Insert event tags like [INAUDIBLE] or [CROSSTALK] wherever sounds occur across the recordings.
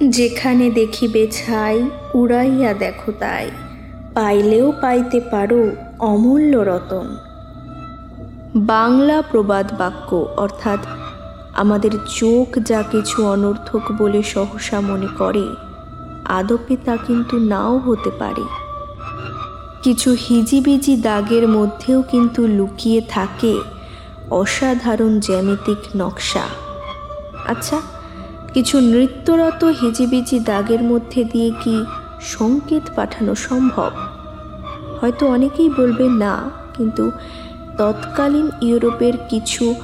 যেখানে দেখিবে ছাই, উড়াইয়া দেখো তাই। পাইলেও পাইতে পারো অমূল্য রতন। বাংলা প্রবাদ বাক্য, অর্থাৎ আমাদের চোখ যা কিছু অনর্থক বলে সহসা মনে করে, আদপে তা কিন্তু নাও হতে পারে। কিছু হিজিবিজি দাগের মধ্যেও কিন্তু লুকিয়ে থাকে অসাধারণ জ্যামিতিক নকশা। আচ্ছা কিছু নৃত্যরত হিজিবিজি দাগের মধ্যে দিয়ে কি সংকেত পাঠানো সম্ভব? হয়তো অনেকেই বলবে না, কিন্তু তৎকালীন ইউরোপের কিছু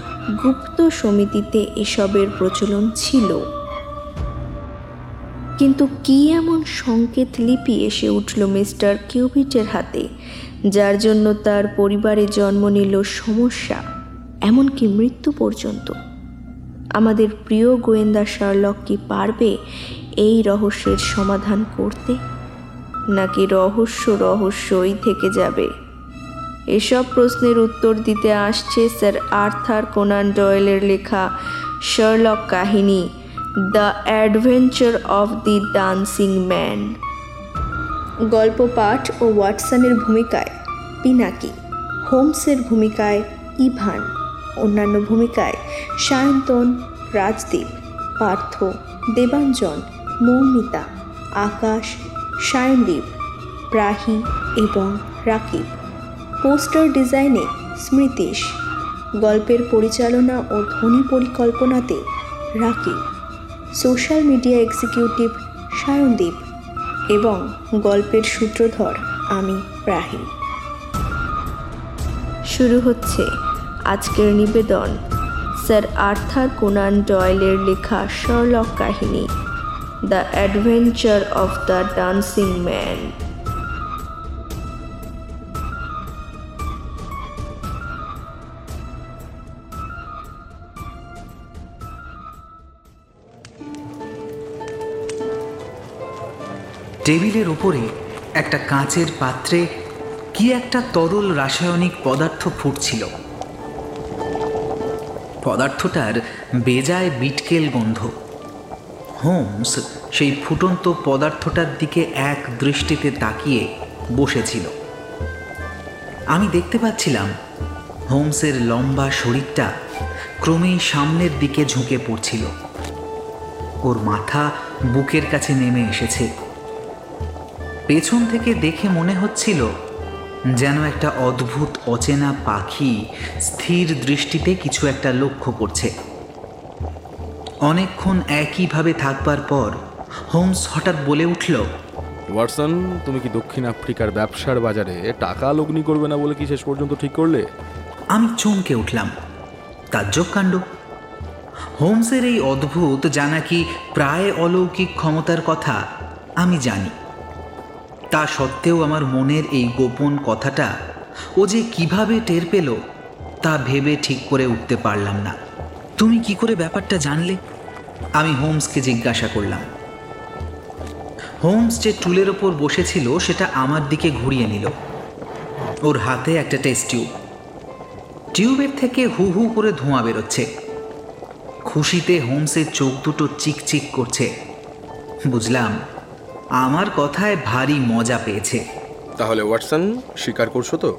গুপ্ত সমিতিতে এসবের প্রচলন ছিল। কিন্তু কি এমন সংকেত লিপি এসে উঠল মিস্টার কিউবিটের হাতে, যার জন্য তার পরিবারে জন্ম নিল সমস্যা, এমনকি মৃত্যু পর্যন্ত? আমাদের প্রিয় গোয়েন্দা শার্লক কি পারবে এই রহস্যের সমাধান করতে? নাকি রহস্য রহস্যই থেকে যাবে? এসব প্রশ্নের উত্তর দিতে আসছে স্যার আর্থার কোনান ডয়েলের লেখা শার্লক কাহিনী, the adventure of the dancing man গল্প পাঠ ও ওয়াটসনের ভূমিকায় পিনাকি, হোমসের ভূমিকায় ইভান। অন্যান্য ভূমিকায় সায়ন্তন, রাজদীপ, পার্থ, দেবাঞ্জন, মৌমিতা, আকাশ, সায়নদীপ, প্রাহি এবং রাকিব। পোস্টার ডিজাইনে স্মৃতিশ। গল্পের পরিচালনা ও ধ্বনি পরিকল্পনাতে Rakib. Social media executive Sayandip এবং গল্পের সূত্রধর আমি প্রাহি। শুরু হচ্ছে আজকের নিবেদন। স্যার আর্থার কোনান ডয়েলের লেখা শার্লক কাহিনী, the adventure of the dancing man. টেবিলের ওপরে একটা কাঁচের পাত্রে কি একটা তরল রাসায়নিক পদার্থ ফুটছিল। পদার্থটার বেজায় বিটকেল গন্ধ। হোমস সেই ফুটন্ত পদার্থটার দিকে এক দৃষ্টিতে তাকিয়ে বসেছিল। আমি দেখতে পাচ্ছিলাম হোমসের লম্বা শরীরটা ক্রমেই সামনের দিকে ঝুঁকে পড়ছিল। ওর মাথা বুকের কাছে নেমে এসেছে। পেছন থেকে দেখে মনে হচ্ছিল যেন একটা অদ্ভুত অচেনা পাখি স্থির দৃষ্টিতে কিছু একটা লক্ষ্য করছে। অনেকক্ষণ একইভাবে থাকবার পর হোমস হঠাৎ বলে উঠল ওয়াটসন তুমি কি দক্ষিণ আফ্রিকার ব্যবসার বাজারে টাকা লগ্নি করবে না বলে কি শেষ পর্যন্ত ঠিক করলে? আমি চমকে উঠলাম। তাজ্জব কাণ্ড হোমসের এই অদ্ভুত যা নাকি প্রায় অলৌকিক ক্ষমতার কথা আমি জানি। তা সত্ত্বেও আমার মনের এই গোপন কথাটা ও যে কীভাবে টের পেল তা ভেবে ঠিক করে উঠতে পারলাম না। তুমি কি করে ব্যাপারটা জানলে? আমি হোমসকে জিজ্ঞাসা করলাম। হোমস যে টুলের ওপর বসেছিল সেটা আমার দিকে ঘুরিয়ে নিল। ওর হাতে একটা টেস্ট টিউব। টিউবের থেকে হু হু করে ধোঁয়া বেরোচ্ছে। খুশিতে হোমসের চোখ দুটো চিকচিক করছে। বুঝলাম আমার কথায় ভারী মজা পেয়েছে। তাহলে ওয়াটসন স্বীকার করছ তো?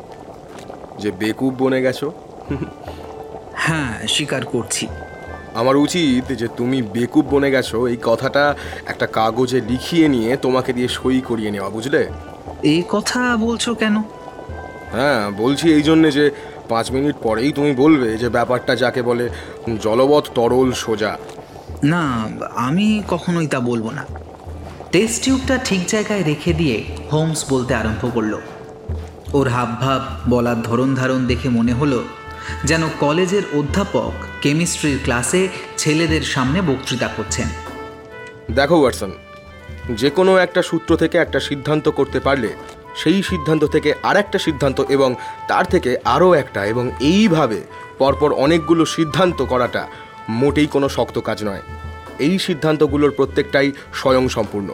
যে বেকুব বনে গেছো? হ্যাঁ স্বীকার করছি। আমার উচিত যে তুমি বেকুব বনে গেছো এই কথাটা একটা কাগজে লিখিয়ে নিয়ে তোমাকে দিয়ে সই করিয়ে নেওয়া বুঝলে? এই কথা বলছো কেন? হ্যাঁ বলছি এই জন্যে যে পাঁচ মিনিট পরেই তুমি বলবে যে ব্যাপারটা যাকে বলে জলবৎ তরল সোজা। না আমি কখনোই তা বলব না। টেস্ট টিউবটা ঠিক জায়গায় রেখে দিয়ে হোমস বলতে আরম্ভ করল। ওর হাবভাব, বলার ধরন ধারণ দেখে মনে হলো যেন কলেজের অধ্যাপক কেমিস্ট্রির ক্লাসে ছেলেদের সামনে বক্তৃতা করছেন। দেখো, ওয়াটসন যে কোনো একটা সূত্র থেকে একটা সিদ্ধান্ত করতে পারলে সেই সিদ্ধান্ত থেকে আর একটা সিদ্ধান্ত এবং তার থেকে আরও একটা এবং এইভাবে পরপর অনেকগুলো সিদ্ধান্ত করাটা মোটেই কোনো শক্ত কাজ নয়। এই সিদ্ধান্তগুলোর প্রত্যেকটাই স্বয়ংসম্পূর্ণ।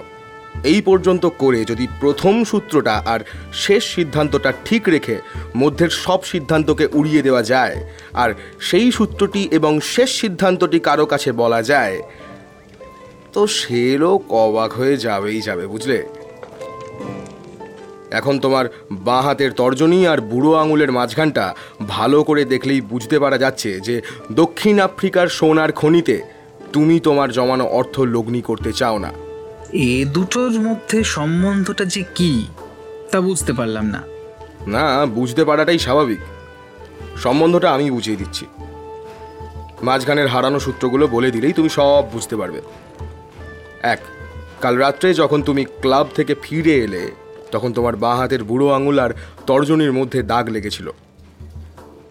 এই পর্যন্ত করে যদি প্রথম সূত্রটা আর শেষ সিদ্ধান্তটা ঠিক রেখে মধ্যের সব সিদ্ধান্তকে উড়িয়ে দেওয়া যায়, আর সেই সূত্রটি এবং শেষ সিদ্ধান্তটি কারও কাছে বলা যায়, তো সেরও কবাক হয়ে যাবেই যাবে, বুঝলে? এখন তোমার বাঁ হাতের তর্জনী আর বুড়ো আঙুলের মাঝখানটা ভালো করে দেখলেই বুঝতে পারা যাচ্ছে যে দক্ষিণ আফ্রিকার সোনার খনিতে তুমি তোমার জমানো অর্থ লগ্নি করতে চাও না। এ দুটোর মধ্যে সম্বন্ধটা যে কি তা বুঝতে পারলাম না। না বুঝতে পারাটাই স্বাভাবিক। সম্বন্ধটা আমি বুঝিয়ে দিচ্ছি। মাঝখানের হারানো সূত্রগুলো বলে দিলেই তুমি সব বুঝতে পারবে। এক কাল রাত্রে যখন তুমি ক্লাব থেকে ফিরে এলে তখন তোমার বাঁ হাতের বুড়ো আঙুল আর তর্জনীর মধ্যে দাগ লেগেছিল।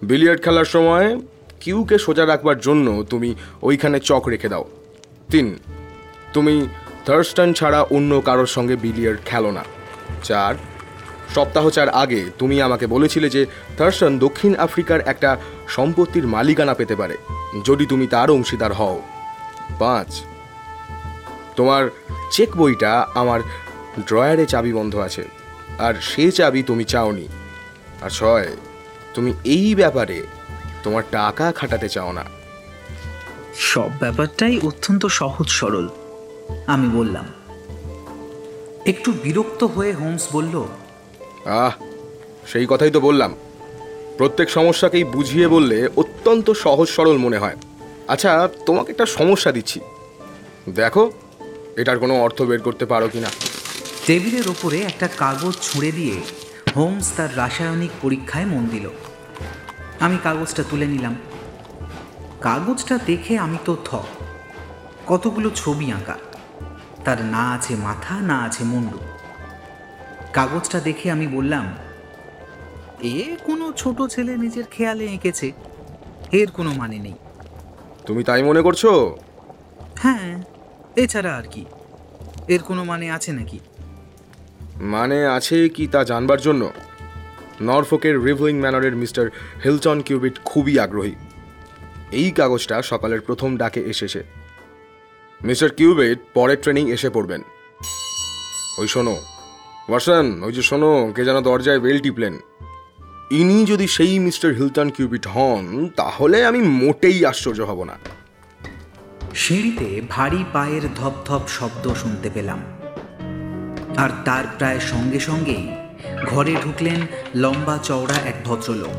বিলিয়ার্ড খেলার সময় কিউকে সোজা রাখবার জন্য তুমি ওইখানে চক রেখে দাও। তিন, তুমি থার্স্টন ছাড়া অন্য কারোর সঙ্গে বিলিয়ার্ড খেলো না। চার, সপ্তাহ চার আগে তুমি আমাকে বলেছিলে যে থার্সন দক্ষিণ আফ্রিকার একটা সম্পত্তির মালিকানা পেতে পারে, যদি তুমি তার অংশীদার হও। পাঁচ, তোমার চেক বইটা আমার ড্রয়ারে চাবি বন্ধ আছে, আর সে চাবি তুমি চাওনি। আর ছয়, তুমি এই ব্যাপারে তোমার টাকা খাটাতে চাও না। সব ব্যাপারটাই অত্যন্ত সহজ সরল আমি বললাম। একটু বিরক্ত হয়ে হোমস বলল আহ সেই কথাই তো বললাম। প্রত্যেক সমস্যাকেই বুঝিয়ে বললে অত্যন্ত সহজ সরল মনে হয়। আচ্ছা তোমাকে একটা সমস্যা দিচ্ছি। দেখো এটার কোনো অর্থ বের করতে পারো কি না টেবিলের ওপরে একটা কাগজ ছুঁড়ে দিয়ে হোমস তার রাসায়নিক পরীক্ষায় মন দিল। আমি কাগজটা তুলে নিলাম। কাগজটা দেখে আমি তো থ। কতগুলো ছবি আঁকা। তার না আছে মাথা না আছে মুন্ডু। কাগজটা দেখে আমি বললাম এ কোনো ছোট ছেলে নিজের খেয়ালে এঁকেছে। এর কোনো মানে নেই। তুমি তাই মনে করছ? হ্যাঁ এছাড়া আর কি। এর কোনো মানে আছে নাকি? মানে আছে কি তা জানবার জন্য? নরফোকের রিভলিং ম্যানরের মিস্টার হিলটন কিউবিট খুবই আগ্রহী। এই কাগজটা সকালের প্রথম ডাকে এসেছে। মিস্টার কিউবিট পরের ট্রেনিং এসে পড়বেন। ওই শোনো। ওয়াটসন ওই যে শোনো, কে যেন দরজায় বেল টিপলেন। ইনি যদি সেই মিস্টার হিলটন কিউবিট হন, তাহলে আমি মোটেই আশ্চর্য হব না। সিঁড়িতে ভারী পায়ের ধপধপ শব্দ শুনতে পেলাম। আর তার প্রায় সঙ্গে সঙ্গেই ঘরে ঢুকলেন লম্বা চওড়া এক ভদ্রলোক।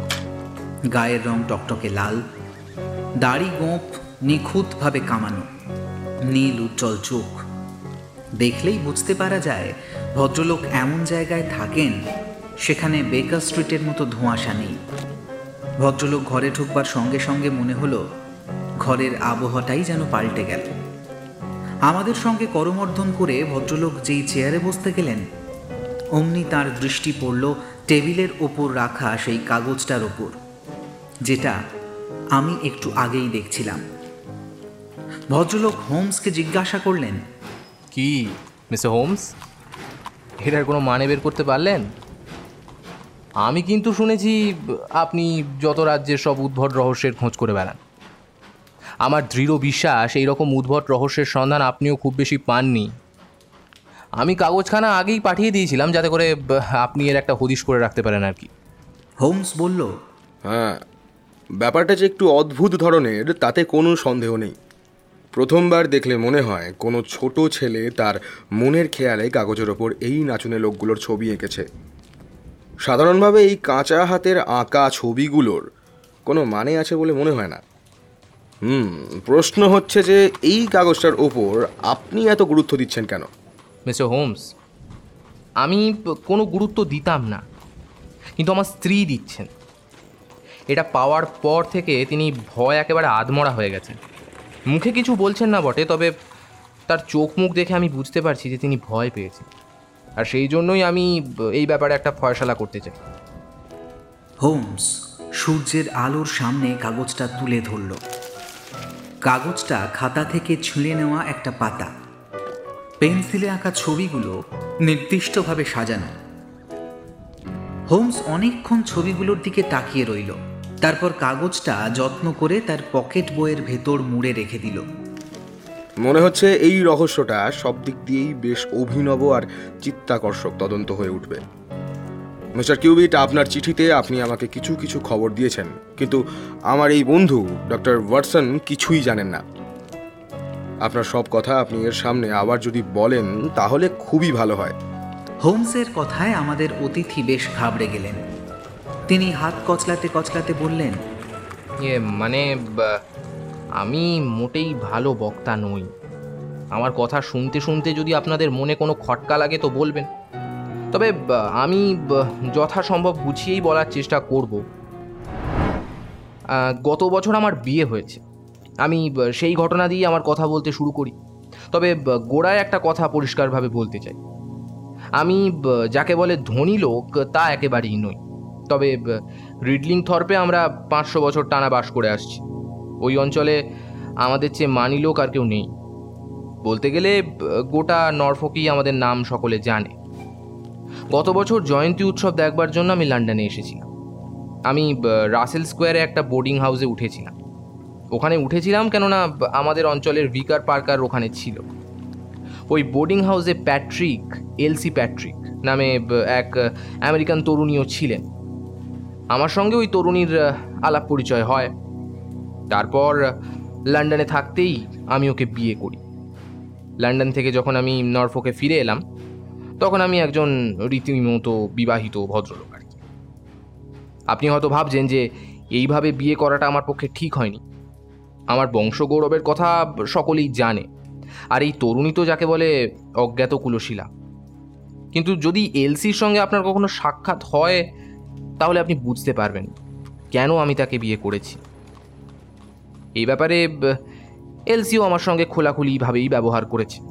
গায়ের রং টকটকে লাল, দাড়ি গোঁপ নিখুঁতভাবে কামানো, নীল উজ্জ্বল চোখ। দেখলেই বুঝতে পারা যায় ভদ্রলোক এমন জায়গায় থাকেন সেখানে বেকার স্ট্রিটের মতো ধোঁয়াশা নেই। ভদ্রলোক ঘরে ঢুকবার সঙ্গে সঙ্গে মনে হলো, ঘরের আবহাওয়াটাই যেন পাল্টে গেল। আমাদের সঙ্গে করমর্ধন করে ভদ্রলোক যেই চেয়ারে বসতে গেলেন অমনি তার দৃষ্টি পড়ল টেবিলের ওপর রাখা সেই কাগজটার ওপর, যেটা আমি একটু আগেই দেখছিলাম। ভদ্রলোক হোমসকে জিজ্ঞাসা করলেন, কি, মিস্টার হোমস? এটার কোনো মানে বের করতে পারলেন? আমি কিন্তু শুনেছি আপনি যত রাজ্যের সব উদ্ভট রহস্যের খোঁজ করে বেড়ান। আমার দৃঢ় বিশ্বাস এই রকম উদ্ভট রহস্যের সন্ধান আপনিও খুব বেশি পাননি। আমি কাগজখানা আগেই পাঠিয়ে দিয়েছিলাম যাতে করে আপনি এর একটা হদিশ করে রাখতে পারেন আর কি। হোমস বলল হ্যাঁ ব্যাপারটা যে একটু অদ্ভুত ধরনের তাতে কোনো সন্দেহ নেই। প্রথমবার দেখলে মনে হয় কোনো ছোট ছেলে তার মনের খেয়ালে কাগজের ওপর এই নাচুনে লোকগুলোর ছবি এঁকেছে। সাধারণভাবে এই কাঁচা হাতের আঁকা ছবিগুলোর কোনো মানে আছে বলে মনে হয় না। হুম প্রশ্ন হচ্ছে যে এই কাগজটার ওপর আপনি এত গুরুত্ব দিচ্ছেন কেন? মিস্টার হোমস, আমি কোনো গুরুত্ব দিতাম না, কিন্তু আমার স্ত্রী দিচ্ছেন। এটা পাওয়ার পর থেকে তিনি ভয় একেবারে আধমরা হয়ে গেছেন। মুখে কিছু বলছেন না বটে, তবে তার চোখ মুখ দেখে আমি বুঝতে পারছি যে তিনি ভয় পেয়েছেন। আর সেই জন্যই আমি এই ব্যাপারে একটা ফয়সালা করতে চাই। হোমস, সূর্যের আলোর সামনে কাগজটা তুলে ধরল। কাগজটা খাতা থেকে ছিঁড়ে নেওয়া একটা পাতা। পেন্সিলে আঁকা ছবিগুলো নির্দিষ্টভাবে সাজানো। হোমস অনেকক্ষণ ছবিগুলোর দিকে তাকিয়ে রইল। তারপর কাগজটা যত্ন করে তার পকেট বইয়ের ভেতর মুড়ে রেখে দিল। মনে হচ্ছে এই রহস্যটা সব দিক দিয়েই বেশ অভিনব আর চিত্তাকর্ষক তদন্ত হয়ে উঠবে। মিস্টার কিউবিট, আপনার চিঠিতে আপনি আমাকে কিছু কিছু খবর দিয়েছেন, কিন্তু আমার এই বন্ধু, ডক্টর ওয়াটসন, কিছুই জানেন না। আপনার সব কথা আপনি এর সামনে আবার যদি বলেন তাহলে খুবই ভালো হয়। হোমসের কথায় আমাদের অতিথি বেশ ঘাবড়ে গেলেন। তিনি হাত কচলাতে কচলাতে বললেন ইয়ে মানে আমি মোটেই ভালো বক্তা নই। আমার কথা শুনতে শুনতে যদি আপনাদের মনে কোনো খটকা লাগে তো বলবেন। তবে আমি যথাসম্ভব গুছিয়েই বলার চেষ্টা করব। গত বছর আমার বিয়ে হয়েছে। আমি সেই ঘটনা দিয়ে আমার কথা বলতে শুরু করি। তবে গোড়ায় একটা কথা পরিষ্কারভাবে বলতে চাই। আমি যাকে বলে ধনী লোক, তা একেবারেই নই। তবে রিডলিং থর্পে আমরা পাঁচশো বছর টানা বাস করে আসছি। ওই অঞ্চলে আমাদের চেয়ে মানি লোক আর কেউ নেই। বলতে গেলে গোটা নরফকেই আমাদের নাম সকলে জানে। গত বছর জয়ন্তী উৎসব দেখবার জন্য আমি লন্ডনে এসেছিলাম। আমি রাসেল স্কোয়ারে একটা বোর্ডিং হাউসে উঠেছিলাম। ওখানে উঠেছিলাম কেননা আমাদের অঞ্চলের ভিকার পার্কার ওখানে ছিল। ওই বোর্ডিং হাউসে প্যাট্রিক এলসি প্যাট্রিক নামে এক আমেরিকান তরুণীও ছিলেন। আমার সঙ্গে ওই তরুণীর আলাপ পরিচয় হয়। তারপর লন্ডনে থাকতেই আমি ওকে বিয়ে করি। লন্ডন থেকে যখন আমি নরফোকে ফিরে এলাম, তখন আমি একজন রীতিমতো বিবাহিত ভদ্রলোক আর কি। আপনি হয়তো ভাবছেন যে, এইভাবে বিয়ে করাটা আমার পক্ষে ঠিক হয়নি। আমার বংশগৌরবের কথা সকলেই জানে। আর এই তরুণী তো যাকে বলে অজ্ঞাত কুলশীলা। কিন্তু যদি এলসির সঙ্গে আপনার কখনো সাক্ষাৎ হয়, তাহলে আপনি বুঝতে পারবেন কেন আমি তাকে বিয়ে করেছি। এই ব্যাপারে, এলসিও আমার সঙ্গে খোলাখুলিভাবেই ব্যবহার করেছে।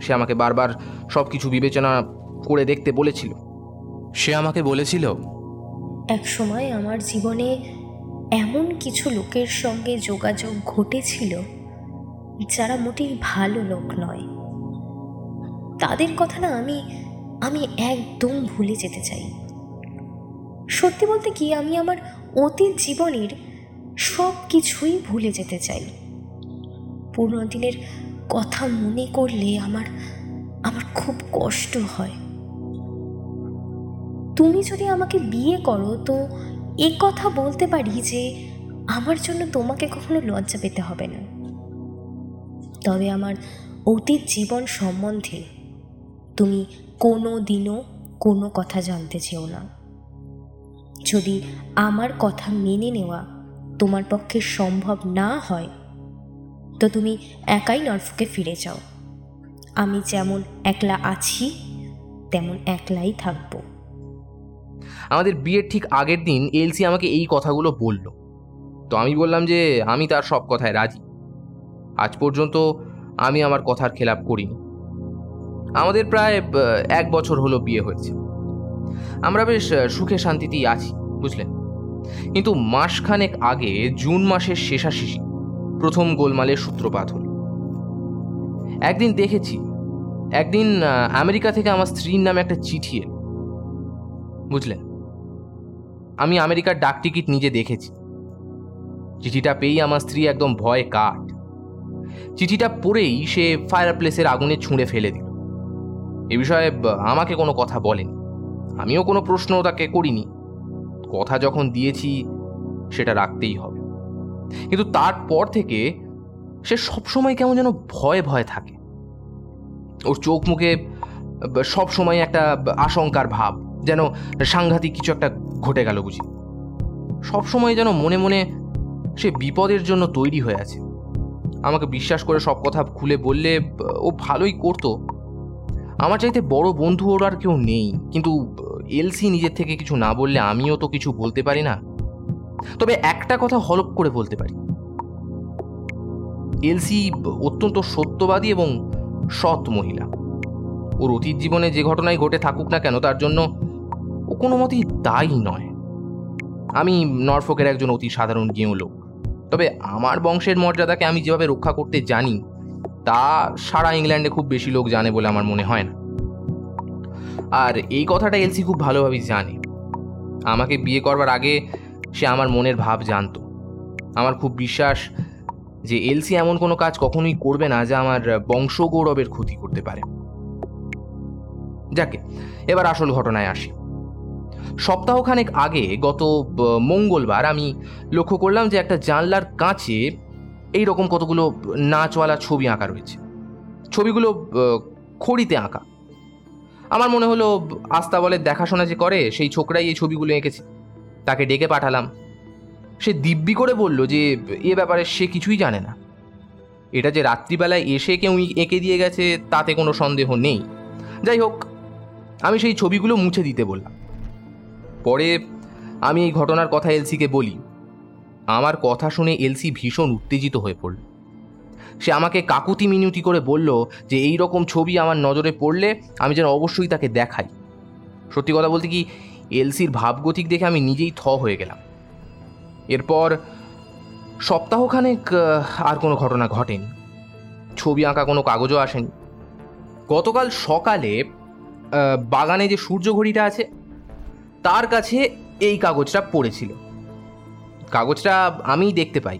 সে আমাকে বারবার সব কিছু বিবেচনা করে দেখতে বলেছিল। সে আমাকে বলেছিল, এক সময় আমার জীবনে এমন কিছু লোকের সঙ্গে যোগাযোগ ঘটেছিল যারা মোটেই ভালো লোক নয়। তাদের কথা না আমি আমি একদম ভুলে যেতে চাই। সত্যি বলতে কি, আমি আমার অতীত জীবনের সব কিছুই ভুলে যেতে চাই। পুরনো দিনের কথা মনে করলে আমার আমার খুব কষ্ট হয়। তুমি যদি আমাকে বিয়ে করো তো এ কথা বলতে পারি যে আমার জন্য তোমাকে কখনো লজ্জা পেতে হবে না। তবে আমার অতীত জীবন সম্বন্ধে তুমি কোনো দিনও কোনো কথা জানতে চেও না। যদি আমার কথা মেনে নেওয়া তোমার পক্ষে সম্ভব না হয়, তো তুমি একাই নরফুকে ফিরে যাও। আমি যেমন একলা আছি, তেমন একলাই থাকব। আমাদের বিয়ের ঠিক আগের দিন এলসি আমাকে এই কথাগুলো বলল। তো আমি বললাম যে, আমি তার সব কথায় রাজি। আজ পর্যন্ত আমি আমার কথার খেলাপ করিনি। আমাদের প্রায় এক বছর হলো বিয়ে হয়েছে। আমরা বেশ সুখে শান্তিতেই আছি, বুঝলেন? কিন্তু মাসখানেক আগে, জুন মাসের শেষাশেষি, প্রথম গোলমালের সূত্রপাত হল। একদিন দেখেছি, একদিন আমেরিকা থেকে আমার স্ত্রীর নামে একটা চিঠি এলো। বুঝলেন? আমি আমেরিকার ডাক টিকিট নিজে দেখেছি। চিঠিটা পেয়েই আমার স্ত্রী একদম ভয়ে কাঠ। চিঠিটা পড়েই সে ফায়ার প্লেসের আগুনে ছুঁড়ে ফেলে দিল। এ বিষয়ে আমাকে কোনো কথা বলেনি। আমিও কোনো প্রশ্ন তাকে করিনি। কথা যখন দিয়েছি, সেটা রাখতেই হবে। কিন্তু তারপর থেকে সে সবসময় কেমন যেন ভয়ে ভয়ে থাকে। ওর চোখ মুখে সবসময় একটা আশঙ্কার ভাব। যেন সাংঘাতিক কিছু একটা ঘটে গেল বুঝি। সবসময় যেন মনে মনে সে বিপদের জন্য তৈরি হয়ে আছে। আমাকে বিশ্বাস করে সব কথা খুলে বললে, ও ভালোই করতো। আমার চাইতে বড় বন্ধু ওর আর কেউ নেই। কিন্তু এলসি নিজের থেকে কিছু না বললে আমিও তো কিছু বলতে পারি না। তবে একটা কথা হলপ করে বলতে পারি। এলসি অত্যন্ত সত্যবাদী এবং সৎ মহিলা। ওর অতীত জীবনে যে ঘটনাই ঘটে থাকুক না কেন, তার জন্য ও কোনো মতেই দায়ী নয়। আমি নরফোকের একজন অতি সাধারণ গেঁয়ো লোক। তবে আমার বংশের মর্যাদাকে আমি যেভাবে রক্ষা করতে জানি, তা সারা ইংল্যান্ডে খুব বেশি লোক জানে বলে আমার মনে হয় না। আর এই কথাটা এলসি খুব ভালোভাবেই জানে। আমাকে বিয়ে করবার আগে সে আমার মনের ভাব জানতো। আমার খুব বিশ্বাস যে এলসি এমন কোনো কাজ কখনোই করবে না যা আমার বংশগৌরবের ক্ষতি করতে পারে। যাকে, এবার আসল ঘটনায় আসি। সপ্তাহখানেক আগে গত মঙ্গলবার আমি লক্ষ্য করলাম যে একটা জানলার কাঁচে এই রকম কতগুলো নাচওয়ালা ছবি আঁকা রয়েছে। ছবিগুলো খড়িতে আঁকা। আমার মনে হলো আস্তাবলের দেখাশোনা যে করে, সেই ছোকরাই এই ছবিগুলো এঁকেছে। তাকে ডেকে পাঠালাম। সে দিব্যি করে বলল যে, এ ব্যাপারে সে কিছুই জানে না। এটা যে রাত্রিবেলায় এসে কেউ এঁকে দিয়ে গেছে, তাতে কোনো সন্দেহ নেই। যাই হোক, আমি সেই ছবিগুলো মুছে দিতে বললাম। পরে আমি এই ঘটনার কথা এলসিকে বলি। আমার কথা শুনে এলসি ভীষণ উত্তেজিত হয়ে পড়ল। সে আমাকে কাকুতি মিনতি করে বলল যে এই রকম ছবি আমার নজরে পড়লে আমি যেন অবশ্যই তাকে দেখাই। সত্যি কথা বলতে কি, এলসির ভাবগতিক দেখে আমি নিজেই থ হয়ে গেলাম। এরপর সপ্তাহখানেক আর কোনো ঘটনা ঘটেনি। ছবি আঁকা কোনো কাগজও আসেনি। গতকাল সকালে বাগানে যে সূর্য ঘড়িটা আছে তার কাছে এই কাগজটা পড়েছিল। কাগজটা আমিই দেখতে পাই।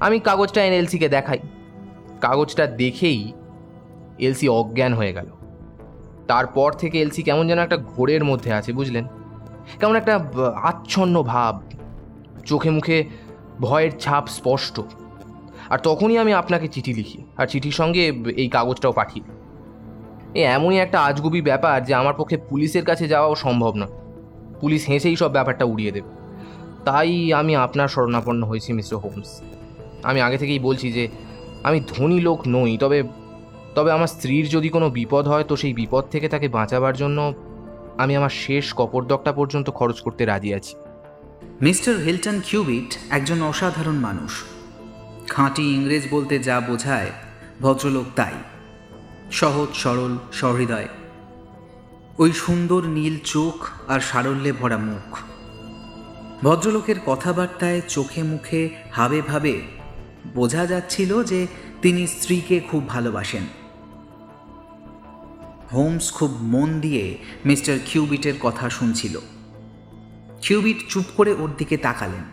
আমি কাগজটা এনে এলসিকে দেখাই। কাগজটা দেখেই এলসি অজ্ঞান হয়ে গেল। তারপর থেকে এলসি কেমন যেন একটা ঘোরের মধ্যে আছে, বুঝলেন? কেমন একটা আচ্ছন্ন ভাব। চোখে মুখে ভয়ের ছাপ স্পষ্ট। আর তখনই আমি আপনাকে চিঠি লিখি, আর চিঠির সঙ্গে এই কাগজটাও পাঠি এ এমনই একটা আজগুবি ব্যাপার যে আমার পক্ষে পুলিশের কাছে যাওয়াও সম্ভব নয়। পুলিশ হেসেই সব ব্যাপারটা উড়িয়ে দেবে। তাই আমি আপনার শরণাপন্ন হয়েছি, মিস্টার হোমস। আমি আগে থেকেই বলছি যে, আমি ধনী লোক নই, তবে তবে আমার স্ত্রীর যদি কোনো বিপদ হয়, তো সেই বিপদ থেকে তাকে বাঁচাবার জন্য আমি আমার শেষ কপরদকটা পর্যন্ত খরচ করতে রাজি আছি। মিস্টার হিলটন কিউবিট একজন অসাধারণ মানুষ। খাঁটি ইংরেজ বলতে যা বোঝায়, ভদ্রলোক তাই। সহজ, সরল, সহৃদয়। ওই সুন্দর নীল চোখ আর সারল্যে ভরা মুখ। ভদ্রলোকের কথাবার্তায় চোখে মুখে হাবে ভাবে বোঝা যাচ্ছিল যে তিনি স্ত্রীকে খুব ভালোবাসেন। হোমস খুব মন দিয়ে মিস্টার কিউবিটের কথা শুনছিল। কিউবিট চুপ করে ওর দিকে তাকালেন।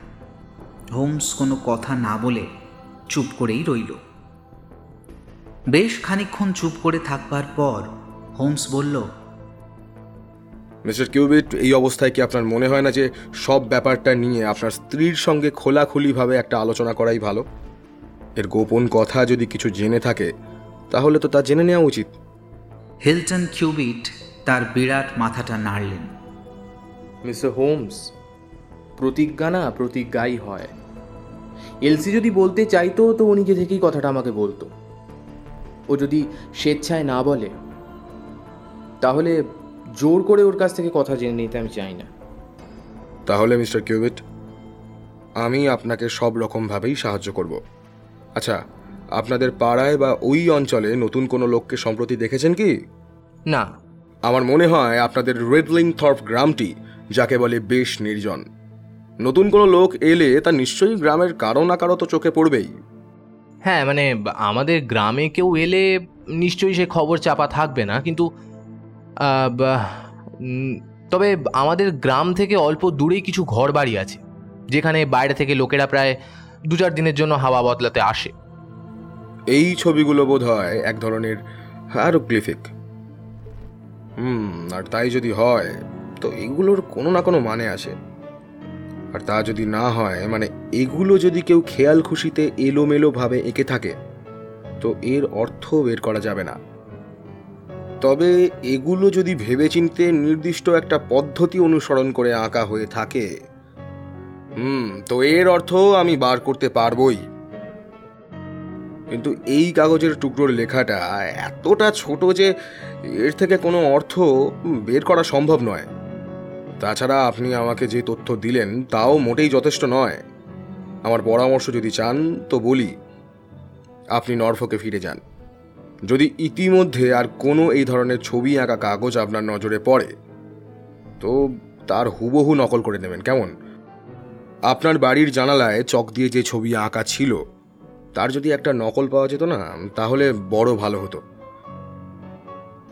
হোমস কোনো কথা না বলে চুপ করেই রইল। বেশ খানিকক্ষণ চুপ করে থাকবার পর হোমস বলল মিস্টার কিউবিট এই অবস্থায় কি আপনার মনে হয় না যে সব ব্যাপারটা নিয়ে আপনার স্ত্রীর সঙ্গে খোলাখুলিভাবে একটা আলোচনা করাই ভালো? এর গোপন কথা যদি কিছু জেনে থাকে তাহলে তো তা জেনে নেওয়া উচিত। হিলটন কিউবিট তার বিরাট মাথাটা নাড়লেন। মিস্টার হোমস প্রতিজ্ঞা না প্রতিজ্ঞাই হয়। এলসি যদি বলতে চাইতো তো ও নিজে থেকেই কথাটা আমাকে বলতো। ও যদি স্বেচ্ছায় না বলে তাহলে জোর করে ওর কাছ থেকে কথা জেনে নিতে আমি চাই না। তাহলে মিস্টার কিউবিট আমি আপনাকে সব রকমভাবেই সাহায্য করব। আচ্ছা আপনাদের পাড়ায় বা ওই অঞ্চলে নতুন কোনো লোককে সম্প্রতি দেখেছেন কি? না। আমার মনে হয় আপনাদের রেডলিং থর্প গ্রামটি যাকে বলে বেশ নির্জন। নতুন কোনো লোক এলে তা নিশ্চয়ই গ্রামের কারও না কারও তো চোখে পড়বেই। হ্যাঁ মানে আমাদের গ্রামে কেউ এলে নিশ্চয়ই সে খবর চাপা থাকবে না কিন্তু তবে আমাদের গ্রাম থেকে অল্প দূরেই কিছু ঘর বাড়ি আছে, যেখানে বাইরে থেকে লোকেরা প্রায় দু চার দিনের জন্য হাওয়া বদলাতে আসে। এই ছবিগুলো বোধ হয় এক ধরনের হ্যারোগ্লিফিক হুম, আর তাই যদি হয়, তো এগুলোর কোনো না কোনো মানে আছে। আর তা যদি না হয় মানে এগুলো যদি কেউ খেয়াল খুশিতে এলোমেলোভাবে এঁকে থাকে, তো এর অর্থ বের করা যাবে না। তবে এগুলো যদি ভেবেচিন্তে নির্দিষ্ট একটা পদ্ধতি অনুসরণ করে আঁকা হয়ে থাকে। হুম, তো এর অর্থ আমি বার করতে পারবই। কিন্তু এই কাগজের টুকরোর লেখাটা এতটা ছোট যে এর থেকে কোনো অর্থ বের করা সম্ভব নয়। তাছাড়া আপনি আমাকে যে তথ্য দিলেন, তাও মোটেই যথেষ্ট নয়। আমার পরামর্শ যদি চান, তো বলি। আপনি নরফকে ফিরে যান। যদি ইতিমধ্যে আর কোনো এই ধরনের ছবি আঁকা কাগজ আপনার নজরে পড়ে, তো তার হুবহু নকল করে নেবেন কেমন? আপনার বাড়ির জানালায় চক দিয়ে যে ছবি আঁকা ছিল, তার যদি একটা নকল পাওয়া যেত না, তাহলে বড় ভালো হতো।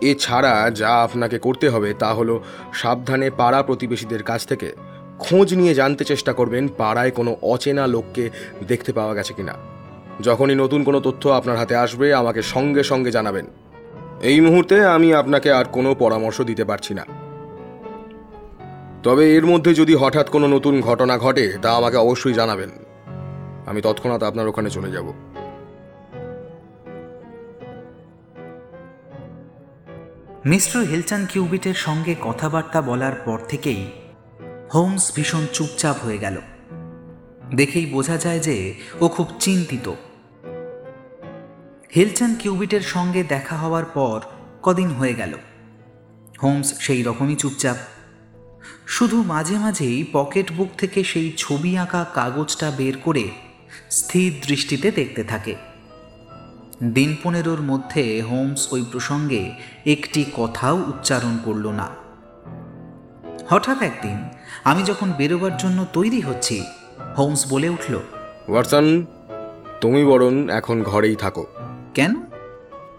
এছাড়া যা আপনাকে করতে হবে তা হলো সাবধানে পাড়া প্রতিবেশীদের কাছ থেকে খোঁজ নিয়ে জানতে চেষ্টা করবেন পাড়ায় কোনো অচেনা লোককে দেখতে পাওয়া গেছে কিনা। যখনই নতুন কোনো তথ্য আপনার হাতে আসবে, আমাকে সঙ্গে সঙ্গে জানাবেন। এই মুহূর্তে আমি আপনাকে আর কোনো পরামর্শ দিতে পারছি না। তবে এর মধ্যে যদি হঠাৎ কোনো নতুন ঘটনা ঘটে, তা আমাকে অবশ্যই জানাবেন। আমি তৎক্ষণাৎ আপনার ওখানে চলে যাব। মিস্টার হিলটন কিউবিটের সঙ্গে কথাবার্তা বলার পর থেকেই হোমস ভীষণ চুপচাপ হয়ে গেল। দেখেই বোঝা যায় যে ও খুব চিন্তিত। হিলটন কিউবিটের সঙ্গে দেখা হওয়ার পর কদিন হয়ে গেল। হোমস সেই রকমই চুপচাপ। শুধু মাঝে মাঝেই পকেট বুক থেকে সেই ছবি আঁকা কাগজটা বের করে স্থির দৃষ্টিতে দেখতে থাকে। দিন পনেরোর মধ্যে হোমস ওই প্রসঙ্গে একটি কথাও উচ্চারণ করল না। হঠাৎ একদিন আমি যখন বেরোবার জন্য তৈরি হচ্ছি হোমস বলে উঠল ওয়াটসন তুমি বরং এখন ঘরেই থাকো। কেন?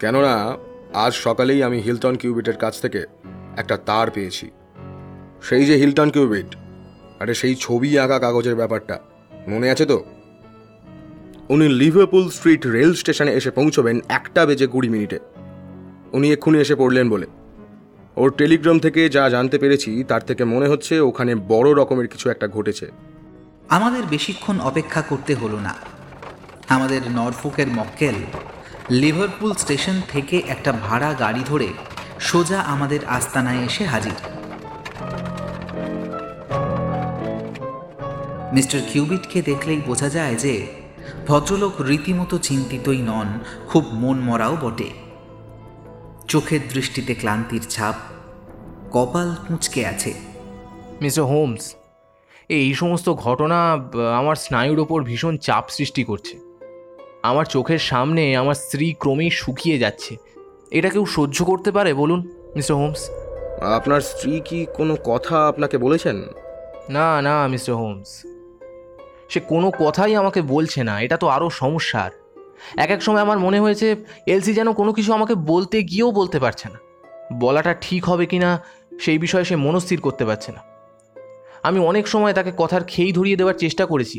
কেননা আজ সকালেই আমি হিলটন কিউবিটের কাছ থেকে একটা তার পেয়েছি। সেই যে হিলটন কিউবিট আরে সেই ছবি আঁকা কাগজের ব্যাপারটা মনে আছে তো? উনি লিভারপুল স্ট্রিট রেল স্টেশনে এসে পৌঁছবেন একটা বেজে কুড়ি মিনিটে। উনি এক্ষুনি এসে পড়লেন বলে। ওর টেলিগ্রাম থেকে যা জানতে পেরেছি তার থেকে মনে হচ্ছে ওখানে বড় রকমের কিছু একটা ঘটেছে। আমাদের বেশিক্ষণ অপেক্ষা করতে হলো না। আমাদের নরফোকের মক্কেল লিভারপুল স্টেশন থেকে একটা ভাড়া গাড়ি ধরে সোজা আমাদের আস্তানায় এসে হাজির। মিস্টার কিউবিটকে দেখলেই বোঝা যায় যে ভদ্রলোক রীতিমতো চিন্তিতই নন, খুব মন মরাও বটে। চোখের দৃষ্টিতে ক্লান্তির ছাপ, কপাল কুঁচকে আছে। মিস্টার হোমস এই সমস্ত ঘটনা আমার স্নায়ুর ওপর ভীষণ চাপ সৃষ্টি করছে। আমার চোখের সামনে আমার স্ত্রী ক্রমেই শুকিয়ে যাচ্ছে। এটা কেউ সহ্য করতে পারে বলুন মিস্টার হোমস? আপনার স্ত্রী কি কোনো কথা আপনাকে বলেছেন? না না মিস্টার হোমস। সে কোনো কথাই আমাকে বলছে না এটা তো আরও সমস্যার। এক এক সময় আমার মনে হয়েছে এলসি যেন কোনো কিছু আমাকে বলতে গিয়েও বলতে পারছে না। বলাটা ঠিক হবে কি না সেই বিষয়ে সে মনস্থির করতে পারছে না। আমি অনেক সময় তাকে কথার খেই ধরিয়ে দেওয়ার চেষ্টা করেছি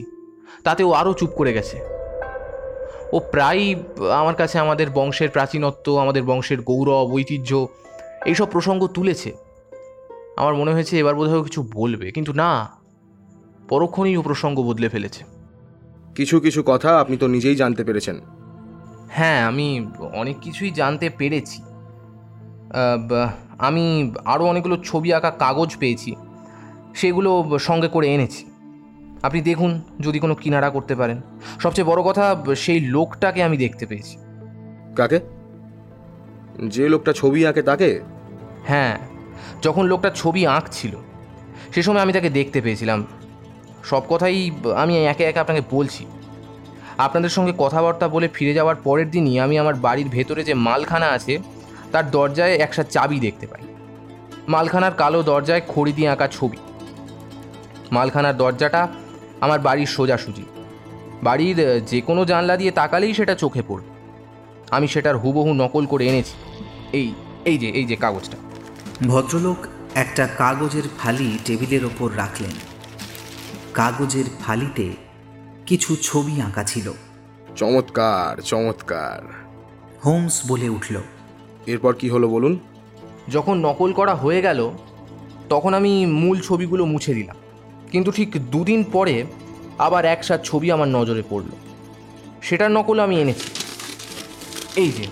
তাতে ও আরও চুপ করে গেছে। ও প্রায়ই আমার কাছে আমাদের বংশের প্রাচীনত্ব আমাদের বংশের গৌরব ঐতিহ্য এইসব প্রসঙ্গ তুলেছে। আমার মনে হয়েছে এবার বোধহয় কিছু বলবে কিন্তু না পরক্ষণেই ও প্রসঙ্গ বদলে ফেলেছে। কিছু কিছু কথা আপনি তো নিজেই জানতে পেরেছেন। হ্যাঁ আমি অনেক কিছুই জানতে পেরেছি। আমি আরও অনেকগুলো ছবি আঁকা কাগজ পেয়েছি। সেগুলো সঙ্গে করে এনেছি। আপনি দেখুন যদি কোনো কিনারা করতে পারেন। সবচেয়ে বড় কথা সেই লোকটাকে আমি দেখতে পেয়েছি। কাকে? যে লোকটা ছবি আঁকে তাকে? হ্যাঁ যখন লোকটা ছবি আঁকছিল সে সময় আমি তাকে দেখতে পেয়েছিলাম। সব কথাই আমি একে একে আপনাকে বলছি। আপনাদের সঙ্গে কথাবার্তা বলে ফিরে যাওয়ার পরের দিনই আমি আমার বাড়ির ভেতরে যে মালখানা আছে তার দরজায় একটা চাবি দেখতে পাই। মালখানার কালো দরজায় খড়ি দিয়ে আঁকা ছবি। মালখানার দরজাটা আমার বাড়ির সোজাসুজি। বাড়ির যে কোনো জানলা দিয়ে তাকালেই সেটা চোখে পড়বে আমি সেটার হুবহু নকল করে এনেছি। এই এই যে এই যে কাগজটা। ভদ্রলোক একটা কাগজের ফালি টেবিলের ওপর রাখলেন। কাগজের ফালিতে কিছু ছবি আঁকা ছিল। চমৎকার চমৎকার। হোমস বলে উঠল এরপর কি হলো বলুন? যখন নকল করা হয়ে গেল তখন আমি মূল ছবিগুলো মুছে দিলাম। কিন্তু ঠিক দুদিন পরে আবার একসাথ ছবি আমার নজরে পড়ল। সেটার নকল আমি এনেছি। এই যে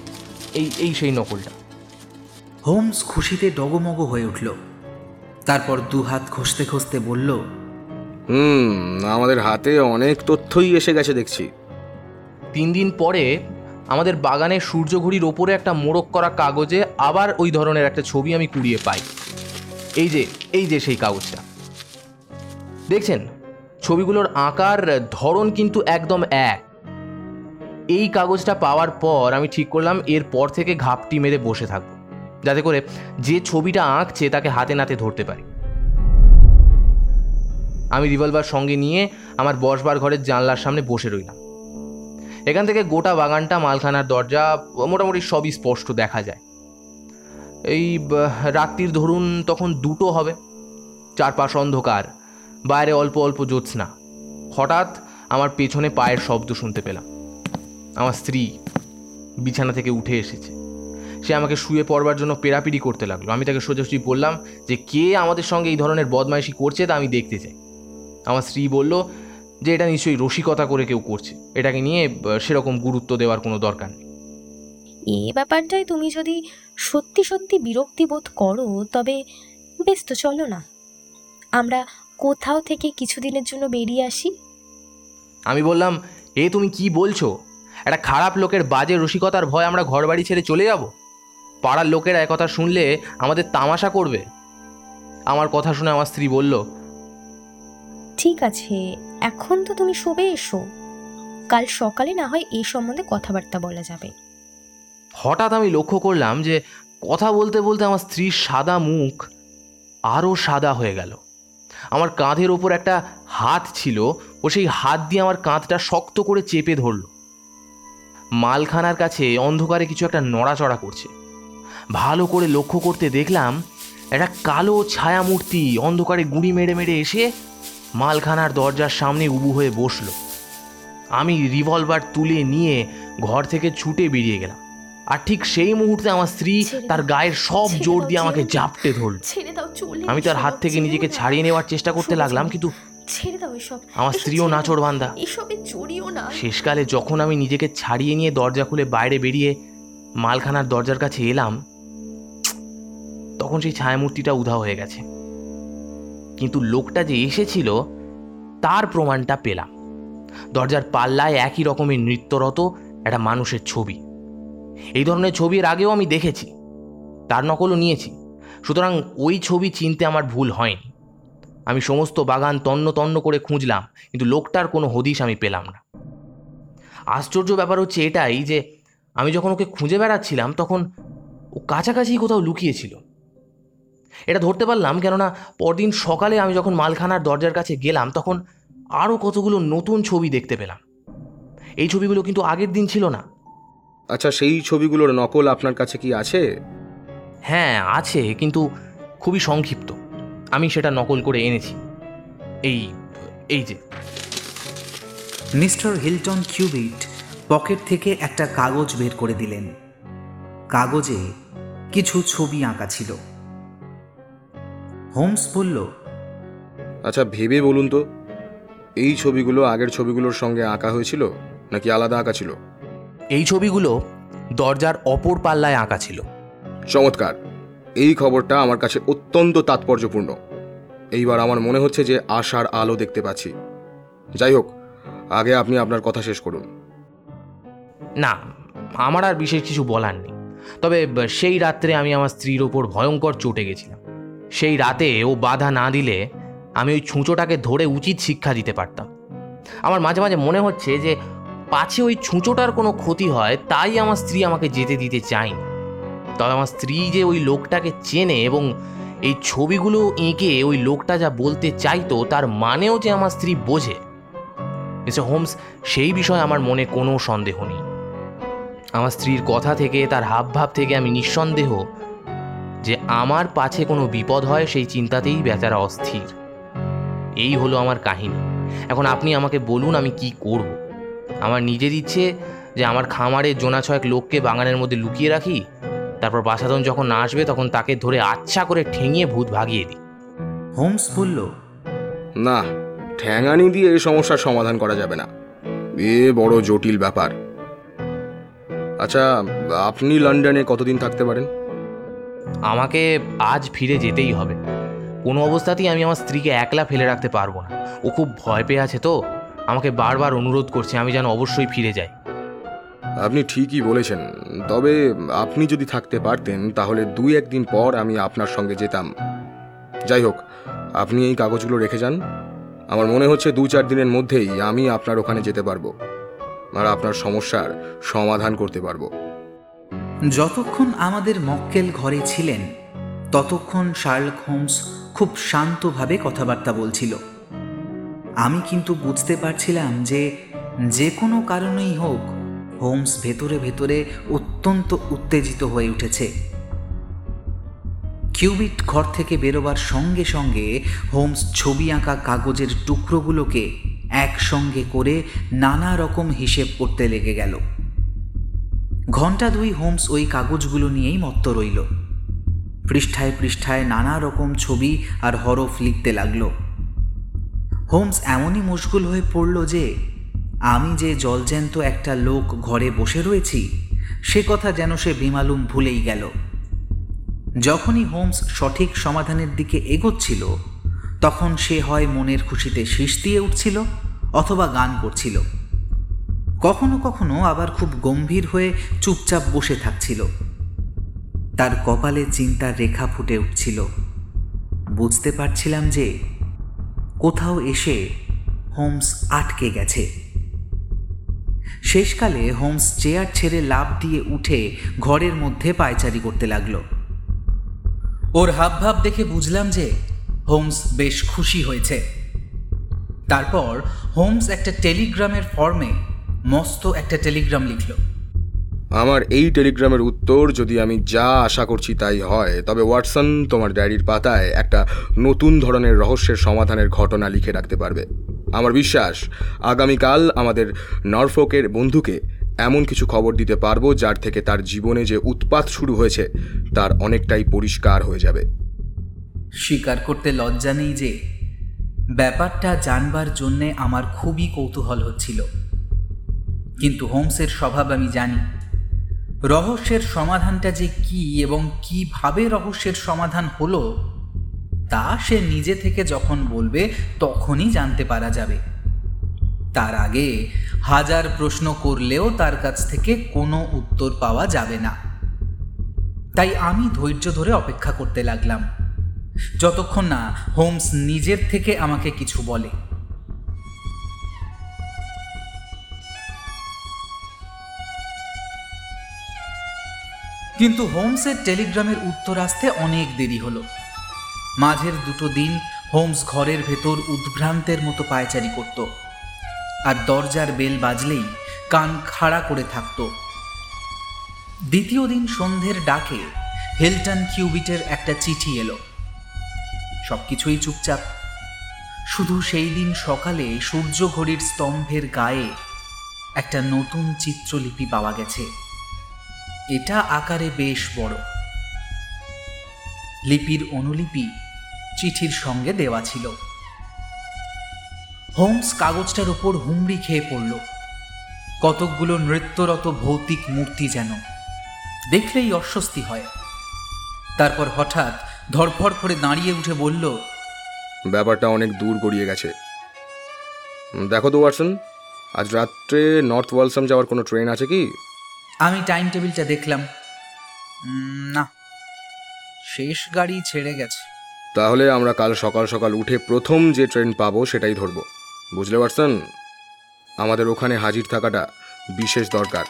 এই এই সেই নকলটা। হোমস খুশিতে ডগমগ হয়ে উঠল। তারপর দু হাত ঘষতে ঘষতে বলল হুম আমাদের হাতে অনেক তথ্যই এসে গেছে দেখছি। তিন দিন পরে আমাদের বাগানের সূর্যঘড়ির ওপরে একটা মোড়ক করা কাগজে আবার ওই ধরনের একটা ছবি আমি কুড়িয়ে পাই। এই যে এই যে সেই কাগজটা। দেখছেন? ছবিগুলোর আঁকার, ধরন কিন্তু একদম এক। এই কাগজটা পাওয়ার পর আমি ঠিক করলাম, এরপর থেকে ঘাপটি মেরে বসে থাকব। যাতে করে যে ছবিটা আঁকছে তাকে হাতে নাতে ধরতে পারি। আমি রিভলভার সঙ্গে নিয়ে আমার বসবার ঘরের জানলার সামনে বসে রইলাম। এখান থেকে গোটা বাগানটা, মালখানার দরজা, মোটামুটি সবই স্পষ্ট দেখা যায়। এই রাত্রির ধরুন তখন দুটো হবে। চারপাশ অন্ধকার। বাইরে অল্প অল্প জ্যোৎস্না হঠাৎ আমার পেছনে পায়ের শব্দ শুনতে পেলাম। আমার স্ত্রী বিছানা থেকে উঠে এসেছে। সে আমাকে শুয়ে পড়বার জন্য পেরাপিরি করতে লাগল। আমি তাকে সোজাসুজি বললাম যে, কে আমাদের সঙ্গে এই ধরনের বদমাইশি করছে তা আমি দেখতে চাই। আমার স্ত্রী বলল যে, এটা নিশ্চয়ই রসিকতা করে কেউ করছে। এটাকে নিয়ে সেরকম গুরুত্ব দেওয়ার কোনো দরকার নেই। এ ব্যাপারটায় তুমি যদি সত্যি সত্যি বিরক্তি বোধ করো, তবে, বেশ তো চলো না। আমরা কোথাও থেকে কিছুদিনের জন্য বেরিয়ে আসি? আমি বললাম এ তুমি কি বলছো? একটা খারাপ লোকের বাজে রসিকতার ভয় আমরা ঘর বাড়ি ছেড়ে চলে যাব? পাড়ার লোকেরা একথা শুনলে আমাদের তামাশা করবে? আমার কথা শুনে আমার স্ত্রী বলল ঠিক আছে এখন তো তুমি শোবে এসো। কাল সকালে না হয় এই সম্বন্ধে কথাবার্তা বলা যাবে। হঠাৎ আমি লক্ষ্য করলাম যে কথা বলতে বলতে আমার স্ত্রীর সাদা মুখ আরও সাদা হয়ে গেল। আমার কাঁধের ওপর একটা হাত ছিল, ও সেই হাত দিয়ে আমার কাঁধটা শক্ত করে চেপে ধরল। মালখানার কাছে অন্ধকারে কিছু একটা নড়াচড়া করছে। ভালো করে লক্ষ্য করতে দেখলাম, একটা কালো ছায়ামূর্তি অন্ধকারে গুঁড়ি মেরে মেরে এসে মালখানার দরজার সামনে উবু হয়ে বসল। আমি রিভলভার তুলে নিয়ে ঘর থেকে ছুটে বেরিয়ে গেলাম। আর ঠিক সেই মুহূর্তে আমার স্ত্রী তার গায়ের সব জোর দিয়ে আমাকে। জাপটে ধরল। ছেড়ে দাও চলে আমি তার হাত থেকে নিজেকে ছাড়িয়ে নেওয়ার চেষ্টা করতে লাগলাম কিন্তু ছেড়ে দাও এসব। আমার স্ত্রীও। নাচড় বান্দা। এসবে জড়িও না। শেষকালে যখন আমি নিজেকে ছাড়িয়ে নিয়ে দরজা খুলে বাইরে বেরিয়ে মালখানার দরজার কাছে এলাম তখন সেই ছায়ামূর্তিটা উধাও হয়ে গেছে। কিন্তু লোকটা যে এসেছিল তার প্রমাণটা পেলাম। দরজার পাল্লায় একই রকমের নৃত্যরত একটা মানুষের ছবি। এই ধরনের ছবি এর আগেও আমি দেখেছি। তার নকলও নিয়েছি। সুতরাং ওই ছবি চিনতে আমার ভুল হয়নি। আমি সমস্ত বাগান তন্ন তন্ন করে খুঁজলাম, কিন্তু লোকটার কোনো হদিশ আমি পেলাম না। আশ্চর্য ব্যাপার হচ্ছে এটাই যে, আমি যখন ওকে খুঁজে বেড়াচ্ছিলাম, তখন ও কাছাকাছি কোথাও লুকিয়েছিল। এটা ধরতে পারলাম, কেননা পরদিন সকালে আমি যখন মালখানার দরজার কাছে গেলাম, তখন আরও কতগুলো নতুন ছবি দেখতে পেলাম। এই ছবিগুলো কিন্তু আগের দিন ছিল না। আচ্ছা সেই ছবিগুলোর নকল আপনার কাছে কি আছে? হ্যাঁ আছে কিন্তু খুবই সংক্ষিপ্ত। আমি সেটা নকল করে এনেছি। এই এই যে। মিস্টার হিলটন কিউবিট পকেট থেকে একটা কাগজ বের করে দিলেন। কাগজে কিছু ছবি আঁকা ছিল। হোমস বলল আচ্ছা ভেবে বলুন তো এই ছবিগুলো আগের ছবিগুলোর সঙ্গে আঁকা হয়েছিল নাকি আলাদা আঁকা ছিল? এই ছবিগুলো দরজার অপর পাল্লায় আঁকা ছিল। চমৎকার। এই খবরটা আমার কাছে অত্যন্ত তাৎপর্যপূর্ণ। এইবার আমার মনে হচ্ছে যে আশার আলো দেখতে পাচ্ছি। যাই হোক আগে আপনি আপনার কথা শেষ করুন। না আমার আর বিশেষ কিছু বলার নেই। তবে সেই রাত্রে আমি আমার স্ত্রীর ওপর ভয়ঙ্কর চটে গেছিলাম। সেই রাতে ও বাধা না দিলে আমি ওই ছুঁচোটাকে ধরে উচিত শিক্ষা দিতে পারতাম। আমার মাঝে মাঝে মনে হচ্ছে যে পাছে ওই ছুঁচোটার কোনো ক্ষতি হয়, তাই আমার স্ত্রী আমাকে যেতে দিতে চায়নি। তবে আমার স্ত্রী যে ওই লোকটাকে চেনে এবং এই ছবিগুলো এঁকে ওই লোকটা যা বলতে চাইতো, তার মানেও যে আমার স্ত্রী বোঝে। মিস্টার হোমস, সেই বিষয়ে আমার মনে কোনো সন্দেহ নেই। আমার স্ত্রীর কথা থেকে, তার হাবভাব থেকে আমি নিঃসন্দেহ যে আমার পাছে কোনো বিপদ হয়, সেই চিন্তাতেই বেচারা অস্থির। এই হলো আমার কাহিনী। এখন আপনি আমাকে বলুন আমি কি করব। আমার নিজের ইচ্ছে যে আমার খামারে জোনা ছয়েক লোককে বাগানের মধ্যে লুকিয়ে রাখি তারপর বাসাধন যখন না আসবে তখন তাকে ধরে আচ্ছা করে ঠেঙিয়ে ভূত ভাগিয়ে দিই। হোমস বলল না ঠ্যাঙানি দিয়ে এই সমস্যার সমাধান করা যাবে না। এ বড় জটিল ব্যাপার। আচ্ছা আপনি লন্ডনে কতদিন থাকতে পারেন? আমাকে আজ ফিরে যেতেই হবে। কোনো অবস্থাতেই আমি আমার স্ত্রীকে একলা ফেলে রাখতে পারব না। ও খুব ভয় পেয়ে আছে তো। আমাকে বারবার অনুরোধ করছে আমি যেন অবশ্যই ফিরে যাই। আপনি ঠিকই বলেছেন তবে আপনি যদি থাকতে পারতেন তাহলে দুই একদিন পর আমি আপনার সঙ্গে যেতাম। যাই হোক আপনি এই কাগজগুলো রেখে যান। আমার মনে হচ্ছে দু চার দিনের মধ্যেই আমি আপনার ওখানে যেতে পারব আর আপনার সমস্যার সমাধান করতে পারব। যতক্ষণ আমাদের মক্কেল ঘরে ছিলেন ততক্ষণ শার্লক হোমস খুব শান্তভাবে কথাবার্তা বলছিল। আমি কিন্তু বুঝতে পারছিলাম যে যে কোনো কারণেই হোক, হোমস ভেতরে ভেতরে অত্যন্ত উত্তেজিত হয়ে উঠেছে। কিউবিট ঘর থেকে বেরোবার সঙ্গে সঙ্গে হোমস ছবি আঁকা কাগজের টুকরোগুলোকে একসঙ্গে করে নানা রকম হিসেব করতে লেগে গেল। ঘণ্টা দুই হোমস ওই কাগজগুলো নিয়েই মত্ত রইল। পৃষ্ঠায় পৃষ্ঠায় নানা রকম ছবি আর হরফ লিখতে লাগল। হোমস এমনই মুশগুল হয়ে পড়ল যে, আমি যে জলজ্যান্ত একটা লোক ঘরে বসে রয়েছি, সে কথা যেন সে বেমালুম ভুলেই গেল। যখনই হোমস সঠিক সমাধানের দিকে এগোচ্ছিল, তখন সে হয় মনের খুশিতে শীষ দিয়ে উঠছিল অথবা গান করছিল। কখনো কখনো আবার খুব গম্ভীর হয়ে চুপচাপ বসে থাকছিল। তার কপালে চিন্তার রেখা ফুটে উঠছিল। বুঝতে পারছিলাম যে কোথাও এসে হোমস আটকে গেছে। শেষকালে হোমস চেয়ার ছেড়ে লাভ দিয়ে উঠে ঘরের মধ্যে পায়চারি করতে লাগল। ওর হাবভাব দেখে বুঝলাম যে হোমস বেশ খুশি হয়েছে। তারপর হোমস একটা টেলিগ্রামের ফর্মে মস্ত একটা টেলিগ্রাম লিখল। আমার এই টেলিগ্রামের উত্তর যদি আমি যা আশা করছি তাই হয়, তবে ওয়াটসন, তোমার ডায়েরির পাতায় একটা নতুন ধরনের রহস্যের সমাধানের ঘটনা লিখে রাখতে পারবে। আমার বিশ্বাস, আগামীকাল আমাদের নরফোকের বন্ধুকে এমন কিছু খবর দিতে পারব যার থেকে তার জীবনে যে উৎপাত শুরু হয়েছে, তার অনেকটাই পরিষ্কার হয়ে যাবে। স্বীকার করতে লজ্জা নেই যে, ব্যাপারটা জানবার জন্যে আমার খুবই কৌতূহল হচ্ছিল। কিন্তু হোমসের স্বভাব আমি জানি। রহস্যের সমাধানটা যে কি এবং কীভাবে রহস্যের সমাধান হলো, তা সে নিজে থেকে যখন বলবে, তখনই জানতে পারা যাবে। তার আগে হাজার প্রশ্ন করলেও তার কাছ থেকে কোনো উত্তর পাওয়া যাবে না। তাই আমি ধৈর্য ধরে অপেক্ষা করতে লাগলাম। যতক্ষণ না হোমস নিজের থেকে আমাকে কিছু বলে। কিন্তু হোমসের টেলিগ্রামের উত্তর আসতে অনেক দেরি হলো। মাঝের দুটো দিন হোমস ঘরের ভেতর উদ্ভ্রান্তের মতো পায়চারি করত। আর দরজার বেল বাজলেই কান খাড়া করে থাকত। দ্বিতীয় দিন সন্ধ্যের ডাকে হেলটন কিউবিটের একটা চিঠি এলো। সবকিছুই চুপচাপ। শুধু সেই দিন সকালে সূর্য ঘড়ির স্তম্ভের গায়ে একটা নতুন চিত্রলিপি পাওয়া গেছে। এটা আকারে বেশ বড়। লিপির অনুলিপি চিঠির সঙ্গে দেওয়া ছিল। হোমস কাগজটার উপর হুমড়ি খেয়ে পড়ল। কতকগুলো নৃত্যরত ভৌতিক মূর্তি যেন। দেখলেই অস্বস্তি হয়। তারপর হঠাৎ ধরফড় করে দাঁড়িয়ে উঠে বলল, ব্যাপারটা অনেক দূর গড়িয়ে গেছে। দেখো তো, ওয়াটসন, আজ রাত্রে নর্থ ওয়ালসাম যাওয়ার কোনো ট্রেন আছে কি? আমি টাইম টেবিলটা দেখলাম। না, শেষ গাড়ি ছেড়ে গেছে। তাহলে আমরা কাল সকাল সকাল উঠে প্রথম যে ট্রেন পাবো সেটাই ধরবো। বুঝলে পারছেন আমাদের ওখানে হাজির থাকাটা বিশেষ দরকার।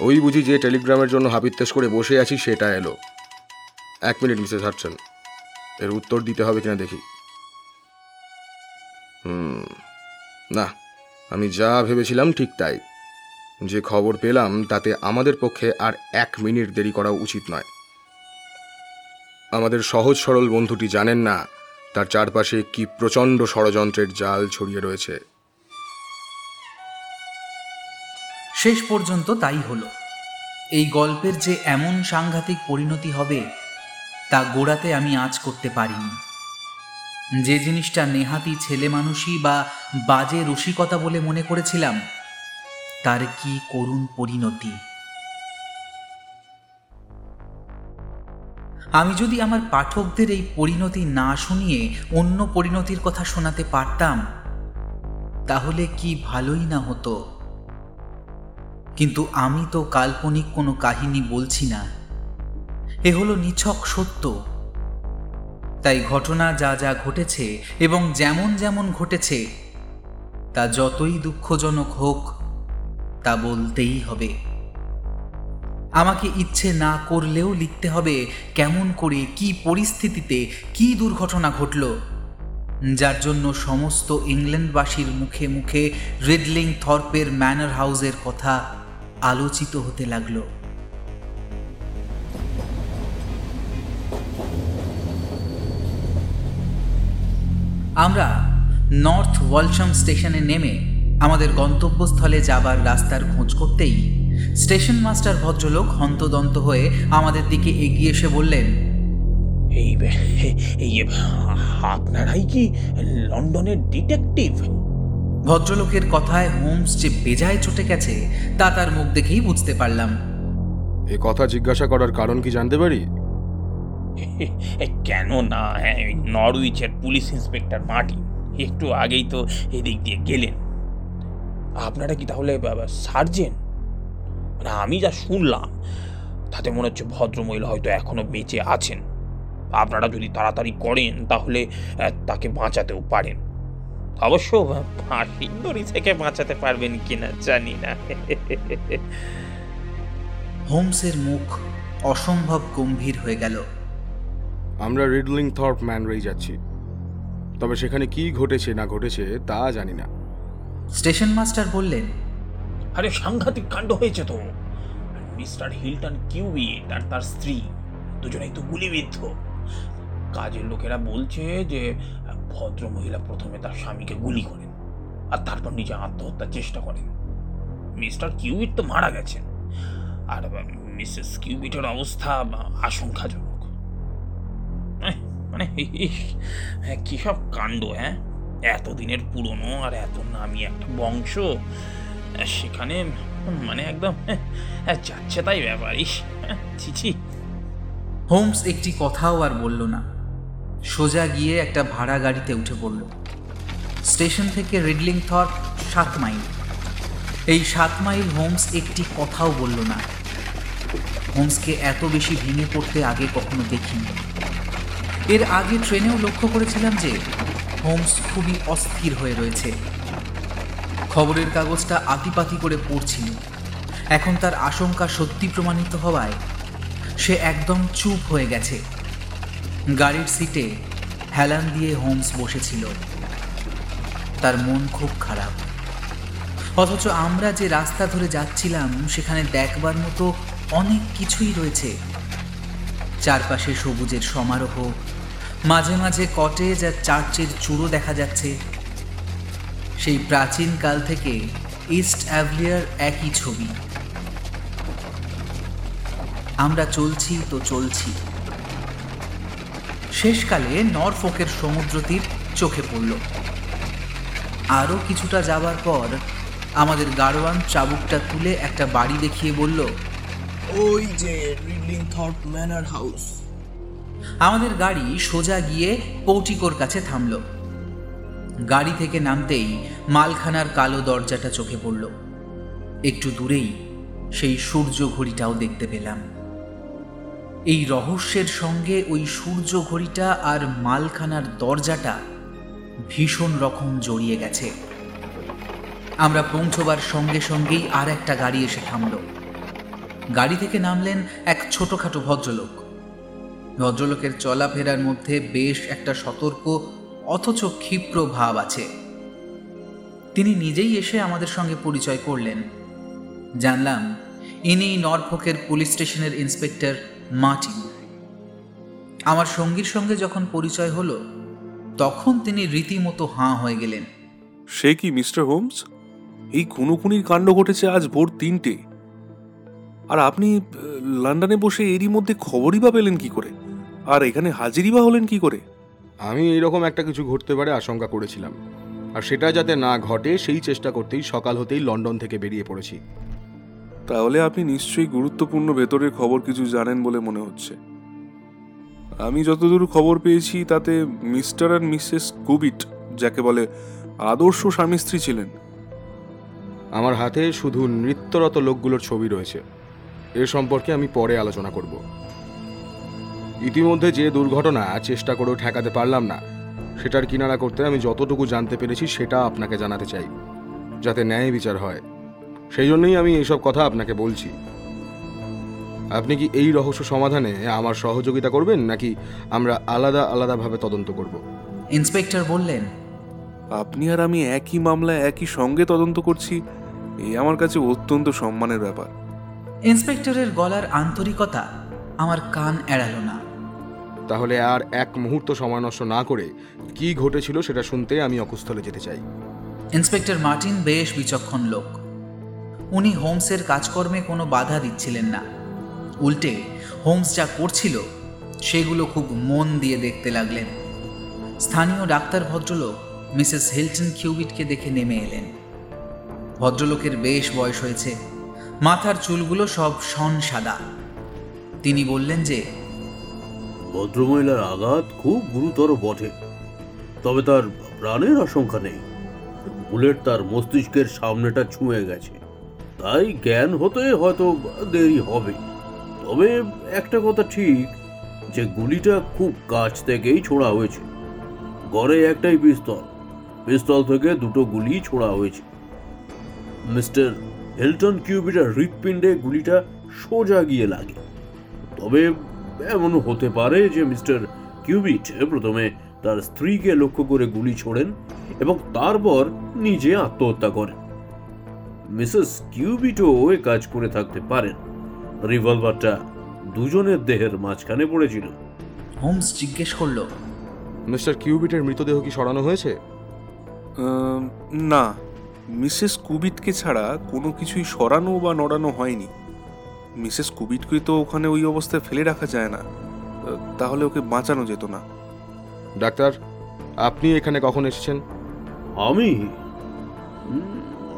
ওই বুঝি যে টেলিগ্রামের জন্য হাপিত্তেশ করে বসে আছি, সেটা এলো। এক মিনিট, মিসেস হাটসন। এর উত্তর দিতে হবে কিনা দেখি। হুম, না, আমি যা ভেবেছিলাম ঠিক তাই। যে খবর পেলাম তাতে আমাদের পক্ষে আর এক মিনিট দেরি করা উচিত নয়। আমাদের সহজ সরল বন্ধুটি জানেন না তার চারপাশে কি প্রচণ্ড ষড়যন্ত্রের জাল ছড়িয়ে রয়েছে। শেষ পর্যন্ত তাই হলো। এই গল্পের যে এমন সাংঘাতিক পরিণতি হবে, তা গোড়াতে আমি আজ করতে পারিনি। যে জিনিসটা নেহাতি ছেলে মানুষই বা বাজে রসিকতা বলে মনে করেছিলাম তার কি করুণ পরিণতি? আমি যদি আমার পাঠকদের এই পরিণতি না শুনিয়ে অন্য পরিণতির কথা শোনাতে পারতাম, তাহলে কি ভালোই না হতো? কিন্তু আমি তো কাল্পনিক কোনো কাহিনী বলছি না। এ হলো নিছক সত্য। তাই ঘটনা যা যা ঘটেছে এবং যেমন যেমন ঘটেছে, তা যতই দুঃখজনক হোক তা বলতেই হবে। আমাকে ইচ্ছে না করলেও লিখতে হবে কেমন করে, কি পরিস্থিতিতে, কি দুর্ঘটনা ঘটল। যার জন্য সমস্ত ইংল্যান্ডবাসীর মুখে মুখে রেডলিং থর্পের ম্যানার হাউসের কথা আলোচিত হতে লাগল। আমরা নর্থ ওয়ালশাম স্টেশনে নেমে আমাদের গন্তব্যস্থলে যাবার রাস্তার খোঁজ করতেই স্টেশন মাস্টার ভদ্রলোক হন্তদন্ত হয়ে আমাদের দিকে এগিয়ে এসে বললেন এই এই আপনারাই কি লন্ডনের ডিটেকটিভ? ভদ্রলোকের কথায় হোমস যে বেজায় চটে গেছে তা তার মুখ দেখেই বুঝতে পারলাম। এ কথা জিজ্ঞাসা করার কারণ কি জানতে পারি? কেন না হ্যাঁ নরউইচের পুলিশ ইন্সপেক্টর মার্টিন একটু আগেই তো এদিক দিয়ে গেলেন। আপনারা কি তাহলে সার্জেন? মানে আমি যা শুনলাম তাতে মনে হচ্ছে ভদ্রমহিলা হয়তো এখনও বেঁচে আছেন। আপনারা যদি তাড়াতাড়ি করেন তাহলে তাকে বাঁচাতেও পারেন। অবশ্য ফাঁসির দড়ি থেকে বাঁচাতে পারবেন কিনা জানি না। হোমসের মুখ অসম্ভব গম্ভীর হয়ে গেল। আমরা রিডলিং থর্প ম্যানরেই যাচ্ছি। তবে সেখানে কি ঘটেছে না ঘটেছে তা জানি না। স্টেশন মাস্টার বললেন আরে সাংঘাতিক কাণ্ড হয়েছে তো। মিস্টার হিলটন কিউবিট আর তার স্ত্রী দুজনেই তো গুলিবিদ্ধ। কাজের লোকেরা বলছে যে ভদ্র মহিলা প্রথমে তার স্বামীকে গুলি করেন আর তারপর নিজে আত্মহত্যার চেষ্টা করেন। মিস্টার কিউবিট তো মারা গেছেন আর মিসেস কিউবিটের অবস্থা আশঙ্কাজনক। মানে হ্যাঁ, কি সব কাণ্ড হ্যাঁ? এতদিনের পুরনো আর এত নামি একটা বংশ সেখানে মানে একদম হ্যাঁ, যাচ্ছে তাই ব্যাপার ইস হ্যাঁ, ছি ছি। হোমস একটি কথাও আর বলল না। সোজা গিয়ে একটা ভাড়া গাড়িতে উঠে পড়ল। স্টেশন থেকে রিডলিং থর সাত মাইল। এই সাত মাইল হোমস একটি কথাও বলল না। হোমসকে এত বেশি ভেঙে পড়তে আগে কখনো দেখিনি। এর আগে ট্রেনেও লক্ষ্য করেছিলাম যে হোমস খুবই অস্থির হয়ে রয়েছে। খবরের কাগজটা আতিপাতি করে পড়ছিল। এখন তার আশঙ্কা সত্যি প্রমাণিত হওয়ায় সে একদম চুপ হয়ে গেছে। গাড়ির সিটে হেলান দিয়ে হোমস বসেছিল। তার মন খুব খারাপ। অথচ আমরা যে রাস্তা ধরে যাচ্ছিলাম, সেখানে দেখবার মতো অনেক কিছুই রয়েছে। চারপাশে সবুজের সমারোহ মাঝে মাঝে কটেজ আর চার্চের চূড়ো দেখা যাচ্ছে। সেই প্রাচীন কাল থেকে ইস্ট অ্যাভলিয়ার একই ছবি। আমরা চলছি তো চলছি। শেষকালে নরফোকের সমুদ্র তীর চোখে পড়ল। আরও কিছুটা যাবার পর আমাদের গাড়োয়ান চাবুকটা তুলে একটা বাড়ি দেখিয়ে বলল, ওই যে রিডলিং থর্প ম্যানার হাউস আমাদের গাড়ি সোজা গিয়ে পৌটিকোর কাছে থামল। গাড়ি থেকে নামতেই মালখানার কালো দরজাটা চোখে পড়ল। একটু দূরেই সেই সূর্য ঘড়িটাও দেখতে পেলাম। এই রহস্যের সঙ্গে ওই সূর্য ঘড়িটা আর মালখানার দরজাটা ভীষণ রকম জড়িয়ে গেছে। আমরা পৌঁছবার সঙ্গে সঙ্গেই আর একটা গাড়ি এসে থামল। গাড়ি থেকে নামলেন এক ছোটখাটো ভদ্রলোক। ভদ্রলোকের চলাফেরার মধ্যে বেশ একটা সতর্ক অথচ ক্ষিপ্র ভাব আছে। তিনি নিজেই এসে আমাদের সঙ্গে পরিচয় করলেন। জানলাম ইনি নরফোকের পুলিশ স্টেশনের ইন্সপেক্টর মার্টিন। আমার সঙ্গীর সঙ্গে যখন পরিচয় হলো, তখন তিনি রীতিমতো হাঁ হয়ে গেলেন। সে কি মিস্টার হোমস? এই খুনোখুনির কাণ্ড ঘটেছে আজ ভোর তিনটে। আর আপনি লন্ডনে বসে এরই মধ্যে খবরই বা পেলেন কি করে? আর এখানে হাজিরই বা হলেন কি করে? আমি এইরকম একটা কিছু ঘটতে পারে আশঙ্কা করেছিলাম। আর সেটা যাতে না ঘটে সেই চেষ্টা করতেই সকাল হতেই লন্ডন থেকে বেরিয়ে পড়েছি। তাহলে আপনি নিশ্চয়ই গুরুত্বপূর্ণ ভেতরের খবর কিছু জানেন বলে মনে হচ্ছে। আমি যতদূর খবর পেয়েছি তাতে মিস্টার আর মিসেস কুবিট যাকে বলে আদর্শ স্বামী স্ত্রী ছিলেন। আমার হাতে শুধু নৃত্যরত লোকগুলোর ছবি রয়েছে। এ সম্পর্কে আমি পরে আলোচনা করব। ইতিমধ্যে যে দুর্ঘটনা চেষ্টা করেও ঠেকাতে পারলাম না সেটার কিনারা করতে আমি যতটুকু জানতে পেরেছি সেটা আপনাকে জানাতে চাই যাতে ন্যায় বিচার হয়। সেই জন্যই আমি এইসব কথা আপনাকে বলছি। আপনি কি এই রহস্য সমাধানে আমার সহযোগিতা করবেন নাকি আমরা আলাদা আলাদাভাবে তদন্ত করব? ইন্সপেক্টর বললেন আপনি আর আমি একই মামলায় একই সঙ্গে তদন্ত করছি এই আমার কাছে অত্যন্ত সম্মানের ব্যাপার। ইন্সপেক্টরের গলার আন্তরিকতা আমার কান এড়ালো না। তাহলে আর এক মুহূর্ত সময় নষ্ট না করে কি ঘটেছিল সেটা শুনতে আমি অকুস্থলে যেতে চাই। ইন্সপেক্টর মার্টিন বেশ বিচক্ষণ লোক। উনি হোমসের কাজকর্মে কোনো বাধা দিচ্ছিলেন না। উল্টে হোমস যা করছিল, সেগুলো খুব মন দিয়ে দেখতে লাগলেন। স্থানীয় ডাক্তার ভদ্রলোক মিসেস হিলটন কিউবিটকে দেখে নেমে এলেন। ভদ্রলোকের বেশ বয়স হয়েছে। মাথার চুলগুলো সব শন সাদা। তিনি বললেন যে ভদ্রমহিলার আঘাত খুব গুরুতর বটে। তবে তার প্রাণের আশঙ্কা নেই। বুলেট তার মস্তিষ্কের সামনেটা ছুঁয়ে গেছে। তাই জ্ঞান হতে হয়তো দেরি হবে। তবে একটা কথা ঠিক, যে গুলিটা খুব কাছ থেকেই ছোড়া হয়েছে। গড়ে একটাই পিস্তল। পিস্তল থেকে দুটো গুলি ছোড়া হয়েছে। মিস্টার হেলটন কিউবিটার হৃৎপিণ্ডে গুলিটা সোজা গিয়ে লাগে। তবে এমনও হতে পারে যে মিস্টার কিউবিট প্রথমে তার স্ত্রীকে লক্ষ্য করে গুলি ছোড়েন এবং তারপর নিজে আত্মহত্যা করেন। মিসেস কিউবিটও এ কাজ করে থাকতে পারেন। রিভলভারটা দুজনের দেহের মাঝখানে পড়েছিল। হোমস জিজ্ঞেস করল মিস্টার কিউবিটের মৃতদেহ কি সরানো হয়েছে? না। মিসেস কুবিটকে ছাড়া কোনো কিছুই সরানো বা নড়ানো হয়নি। মিসেস কুবিটকে তো ওখানে ওই অবস্থায় ফেলে রাখা যায় না। তাহলে ওকে বাঁচানো যেত না। ডাক্তার আপনি এখানে কখন এসেছেন? আমি?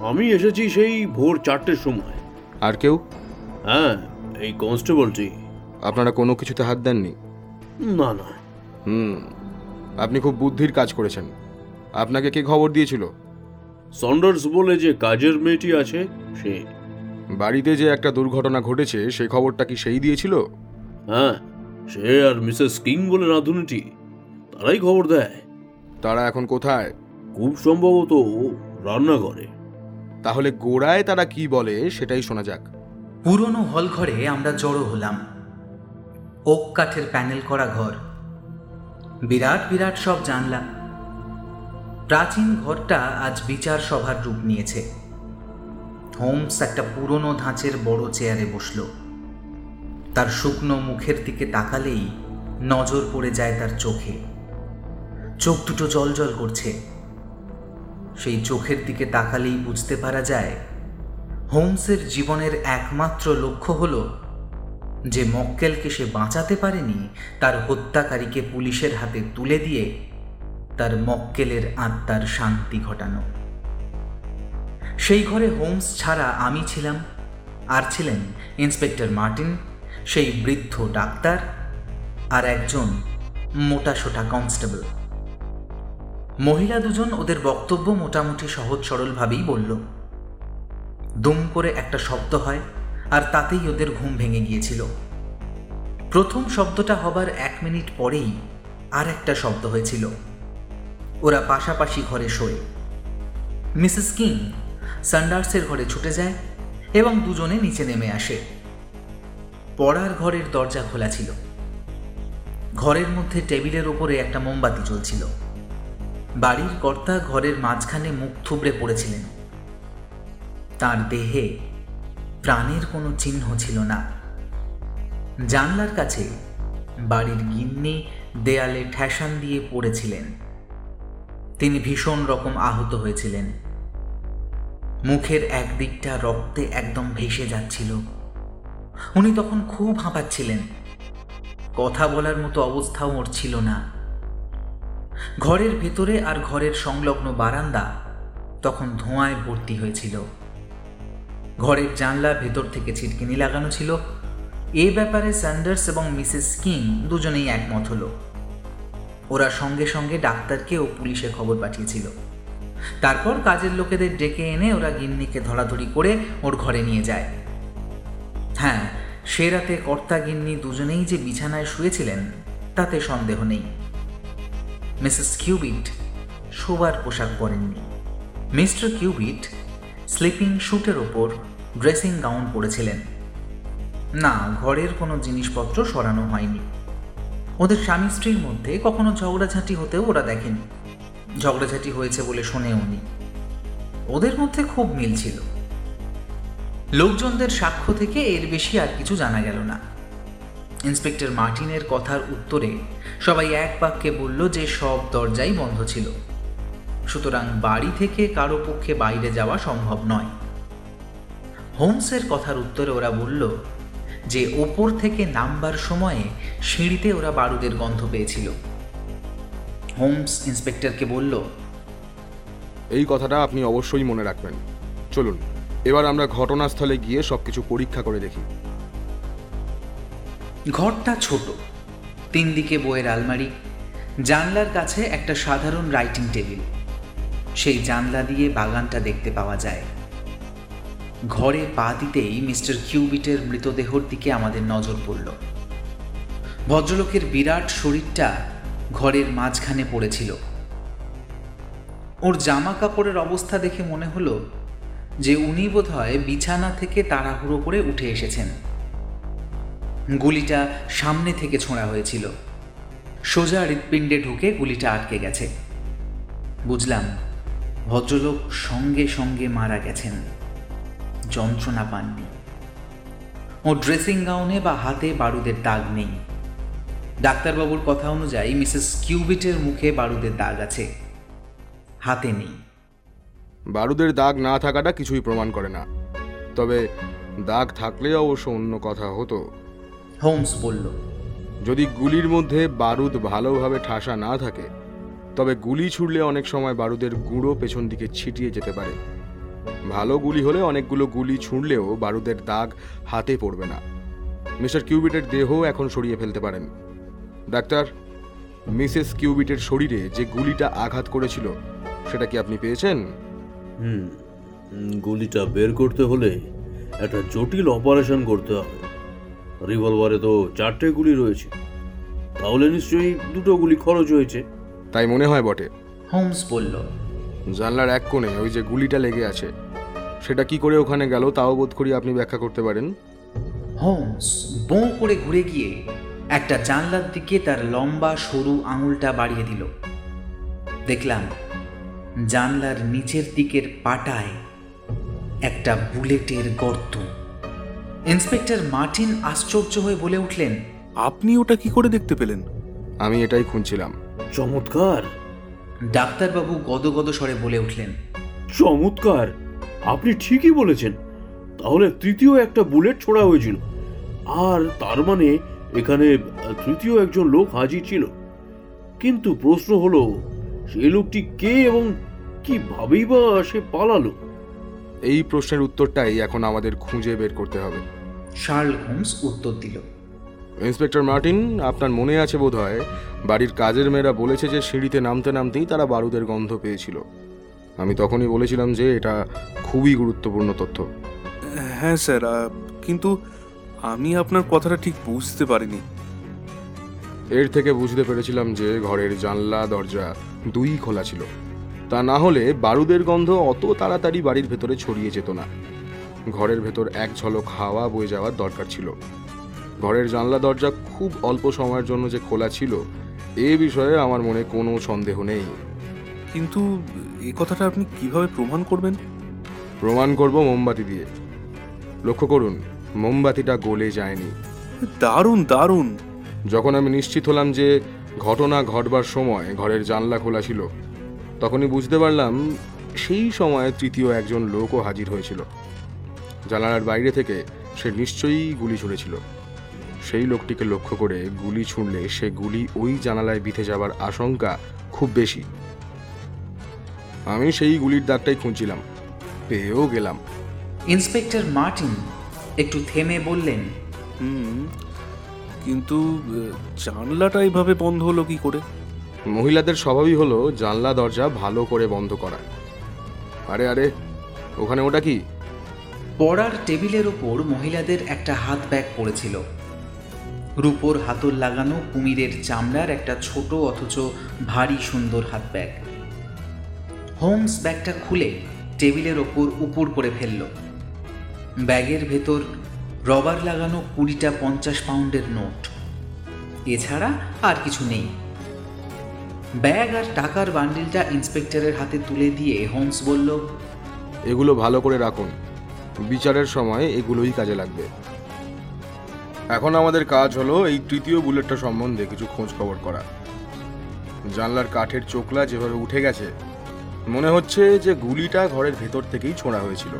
আমি এসেছি সেই ভোর চারটের সময়। আর কেউ? হ্যাঁ এই কনস্টেবলটি। আপনারা কোনো কিছুতে হাত দেননি? না না। হুম আপনি খুব বুদ্ধির কাজ করেছেন। আপনাকে কে খবর দিয়েছিল? সন্ডার্স বলে যে কাজের মেয়েটি আছে সে। বাড়িতে যে একটা দুর্ঘটনা ঘটেছে সেই খবরটা কি সেই দিয়েছিল? হ্যাঁ সে আর মিসেস কিং বলে রাঁধুনিটি তারাই খবর দেয়। তারা এখন কোথায়? খুব সম্ভবত রান্নাঘরে। তাহলে গোড়ায় তারা কি বলে সেটাই শোনা যাক। পুরনো হল ঘরে আমরা জড়ো হলাম। ওক কাঠের প্যানেল করা ঘর। বিরাট বিরাট সব জানলা প্রাচীন ঘরটা আজ বিচার সভার রূপ নিয়েছে। হোমস একটা পুরনো ধাঁচের বড় চেয়ারে বসল। তার শুকনো মুখের দিকে তাকালেই নজর পড়ে যায় তার চোখে। চোখ দুটো জল জল করছে। সেই চোখের দিকে তাকালেই বুঝতে পারা যায়, হোমসের জীবনের একমাত্র লক্ষ্য হল যে মক্কেলকে সে বাঁচাতে পারেনি, তার হত্যাকারীকে পুলিশের হাতে তুলে দিয়ে তার মক্কেলের আত্মার শান্তি ঘটানো। সেই ঘরে হোমস ছাড়া আমি ছিলাম। আর ছিলেন ইন্সপেক্টর মার্টিন, সেই বৃদ্ধ ডাক্তার আর একজন মোটাসোটা কনস্টেবল। মহিলা দুজন ওদের বক্তব্য মোটামুটি সহজ সরলভাবেই বলল। দুম করে একটা শব্দ হয় আর তাতেই ওদের ঘুম ভেঙে গিয়েছিল। প্রথম শব্দটা হবার এক মিনিট পরেই আর একটা শব্দ হয়েছিল। ওরা পাশাপাশি ঘরে শোয়। মিসেস কিং সান্ডার্সের ঘরে ছুটে যায় এবং দুজনে নিচে নেমে আসে। পড়ার ঘরের দরজা খোলা ছিল। ঘরের মধ্যে টেবিলের ওপরে একটা মোমবাতি জ্বলছিল। বাড়ির কর্তা ঘরের মাঝখানে মুখ থুবড়ে পড়েছিলেন। তার দেহে প্রাণের কোনো চিহ্ন ছিল না। জানলার কাছে বাড়ির গিন্নি দেয়ালে ঠ্যাসান দিয়ে পড়েছিলেন। তিনি ভীষণ রকম আহত হয়েছিলেন। মুখের একদিকটা রক্তে একদম ভেসে যাচ্ছিল। উনি তখন খুব হাঁপাচ্ছিলেন। কথা বলার মতো অবস্থাও ওর ছিল না। ঘরের ভেতরে আর ঘরের সংলগ্ন বারান্দা তখন ধোঁয়ায় ভর্তি হয়েছিল। ঘরের জানলা ভেতর থেকে ছিটকিনি লাগানো ছিল। এ ব্যাপারে স্যান্ডার্স এবং মিসেস কিং দুজনেই একমত হলো। ওরা সঙ্গে সঙ্গে ডাক্তারকে ও পুলিশে খবর পাঠিয়েছিল। তারপর কাজের লোকেদের ডেকে এনে ওরা গিন্নিকে ধরাধরি করে ওর ঘরে নিয়ে যায়। হ্যাঁ সে রাতে কর্তা গিন্নি দুজনেই যে বিছানায় শুয়েছিলেন, তাতে সন্দেহ নেই। মিসেস কিউবিট শোবার পোশাক পরেননি। মিস্টার কিউবিট স্লিপিং শ্যুটের ওপর ড্রেসিং গাউন পরেছিলেন। না, ঘরের কোনো জিনিসপত্র সরানো হয়নি। ওদের স্বামী স্ত্রীর মধ্যে কখনো ঝগড়াঝাঁটি হতেও ওরা দেখেনি। ঝগড়াঝাঁটি হয়েছে বলে শোনেও উনি ওদের মধ্যে খুব মিল ছিল। লোকজনদের সাক্ষ্য থেকে এর বেশি আর কিছু জানা গেল না। ইন্সপেক্টর মার্টিনের কথার উত্তরে সবাই এক বাক্যে বলল যে সব দরজাই বন্ধ ছিল। সুতরাং বাড়ি থেকে কারও পক্ষে বাইরে যাওয়া সম্ভব নয়। হোমসের কথার উত্তরে ওরা বলল যে ওপর থেকে নামবার সময়ে সিঁড়িতে ওরা বারুদের গন্ধ পেয়েছিল। হোমস ইন্সপেক্টরকে বলল এই কথাটা আপনি অবশ্যই মনে রাখবেন। চলুন এবার আমরা ঘটনাস্থলে গিয়ে সবকিছু পরীক্ষা করে দেখি। ঘরটা ছোট তিন দিকে বইয়ের আলমারি জানলার কাছে একটা সাধারণ রাইটিং টেবিল সেই জানলা দিয়ে বাগানটা দেখতে পাওয়া যায়। ঘরে পা দিতেই মিস্টার কিউবিটের মৃতদেহর দিকে আমাদের নজর পড়ল। ভদ্রলোকের বিরাট শরীরটা ঘরের মাঝখানে পড়েছিল। ওর জামা কাপড়ের অবস্থা দেখে মনে হলো যে উনি বোধহয় বিছানা থেকে তাড়াহুড়ো করে উঠে এসেছেন। গুলিটা সামনে থেকে ছোঁড়া হয়েছিল। সোজা হৃৎপিণ্ডে ঢুকে গুলিটা আটকে গেছে। বুঝলাম, ভদ্রলোক সঙ্গে সঙ্গে মারা গেছেন। যন্ত্রণা পাননি। ও ড্রেসিং গাউনে বা হাতে বারুদের দাগ নেই। ডাক্তারবাবুর কথা অনুযায়ী মিসেস কিউবিটের মুখে বারুদের দাগ আছে। হাতে নেই। বারুদের দাগ না থাকাটা কিছুই প্রমাণ করে না। তবে দাগ থাকলে অবশ্য অন্য কথা হতো। হোমস বলল যদি গুলির মধ্যে বারুদ ভালোভাবে ঠাসা না থাকে তবে গুলি ছুড়লে অনেক সময় বারুদের গুঁড়ো পেছন দিকে ছিটিয়ে যেতে পারে। ভালো গুলি হলে অনেকগুলো গুলি ছুঁড়লেও বারুদের দাগ হাতে পড়বে না। মিস্টার কিউবিটের দেহ এখন সরিয়ে ফেলতে পারেন। ডাক্তার মিসেস কিউবিটের শরীরে যে গুলিটা আঘাত করেছিল সেটা কি আপনি পেয়েছেন? হুম গুলিটা বের করতে হলে একটা জটিল অপারেশন করতে হবে। রিভলভারে তো চারটে গুলি রয়েছে। তাহলে নিশ্চয়ই দুটো গুলি খরচ হয়েছে। তাই মনে হয় বটে। হোমস বলল। জানলার এক কোণে ওই যে গুলিটা লেগে আছে সেটা কি করে ওখানে গেল তাও বোধ করি আপনি ব্যাখ্যা করতে পারেন। হোমস বোঁ করে ঘুরে গিয়ে একটা জানলার দিকে তার লম্বা সরু আঙুলটা বাড়িয়ে দিল। দেখলাম জানলার নিচের দিকের পাটায় একটা বুলেটের গর্ত। ইন্সপেক্টর মার্টিন আশ্চর্য হয়ে বলে উঠলেন আপনি ওটা কি করে দেখতে পেলেন? আমি এটাই খুঁজছিলাম। চমৎকার। ডাক্তারবাবু গদগদ স্বরে বলে উঠলেন চমৎকার। আপনি ঠিকই বলেছেন। তাহলে তৃতীয় একটা বুলেট ছোড়া হয়েছিল। আর তার মানে এখানে তৃতীয় একজন লোক হাজির ছিল। কিন্তু প্রশ্ন হলো সেই লোকটি কে এবং কিভাবেই বা সে পালালো? এই প্রশ্নের উত্তরটাই এখন আমাদের খুঁজে বের করতে হবে। শার্ল হোমস উত্তর দিল। ইন্সপেক্টর মার্টিন আপনার মনে আছে বোধ হয় বাড়ির কাজের মেয়েরা বলেছে যে সিঁড়িতে নামতে নামতেই তারা বারুদের গন্ধ পেয়েছিল। আমি তখনই বলেছিলাম যে এটা খুবই গুরুত্বপূর্ণ তথ্য। হ্যাঁ স্যার কিন্তু আমি আপনার কথাটা ঠিক বুঝতে পারিনি। এর থেকে বুঝতে পেরেছিলাম যে ঘরের জানলা দরজা দুই খোলা ছিল। তা না হলে বারুদের গন্ধ অত তাড়াতাড়ি বাড়ির ভেতরে ছড়িয়ে যেত না। ঘরের ভেতর এক ঝলক হাওয়া বয়ে যাওয়ার দরকার ছিল। ঘরের জানলা দরজা খুব অল্প সময়ের জন্য যে খোলা ছিল এ বিষয়ে আমার মনে কোনো সন্দেহ নেই। কিন্তু এ কথাটা আপনি কীভাবে প্রমাণ করবেন? প্রমাণ করব মোমবাতি দিয়ে। লক্ষ্য করুন মোমবাতিটা গলে যায়নি। দারুণ দারুণ। যখন আমি নিশ্চিত হলাম যে ঘটনা ঘটবার সময় ঘরের জানলা খোলা ছিল তখনই বুঝতে পারলাম সেই সময় তৃতীয় একজন লোকও হাজির হয়েছিল। জানালার বাইরে থেকে সে নিশ্চয়ই গুলি ছুঁড়েছিল। সেই লোকটিকে লক্ষ্য করে গুলি ছুঁড়লে সে গুলি ওই জানালায় বিঁধে যাবার আশঙ্কা খুব বেশি। আমি সেই গুলির দাগটাই খুঁজছিলাম পেয়েও গেলাম। ইন্সপেক্টর মার্টিন একটু থেমে বললেন হুম কিন্তু জানলাটা এইভাবে বন্ধ হলো কি করে? মহিলাদের স্বভাবই হলো জানলা দরজা ভালো করে বন্ধ করা। আরে আরে ওখানে ওটা কি? পড়ার টেবিলের ওপর মহিলাদের একটা হাত ব্যাগ পড়েছিল। রূপোর হাতল লাগানো কুমিরের চামড়ার একটা ছোট অথচ ভারী সুন্দর হাত ব্যাগ। হোমস ব্যাগটা খুলে টেবিলের ওপর উপর করে ফেলল। ব্যাগের ভেতর রবার লাগানো কুড়িটা পঞ্চাশ পাউন্ডের নোট। এছাড়া আর কিছু নেই। ব্যাগ আর টাকার বান্ডিলটা ইন্সপেক্টরের হাতে তুলে দিয়ে হোমস বলল, এগুলো ভালো করে রাখুন। বিচারের সময় এগুলোই কাজে লাগবে। এখন আমাদের কাজ হলো এই তৃতীয় বুলেটটা সম্বন্ধে কিছু খোঁজ খবর করা। জানলার কাঠের চোকলা যেভাবে উঠে গেছে, মনে হচ্ছে যে গুলিটা ঘরের ভেতর থেকেই ছোঁড়া হয়েছিল।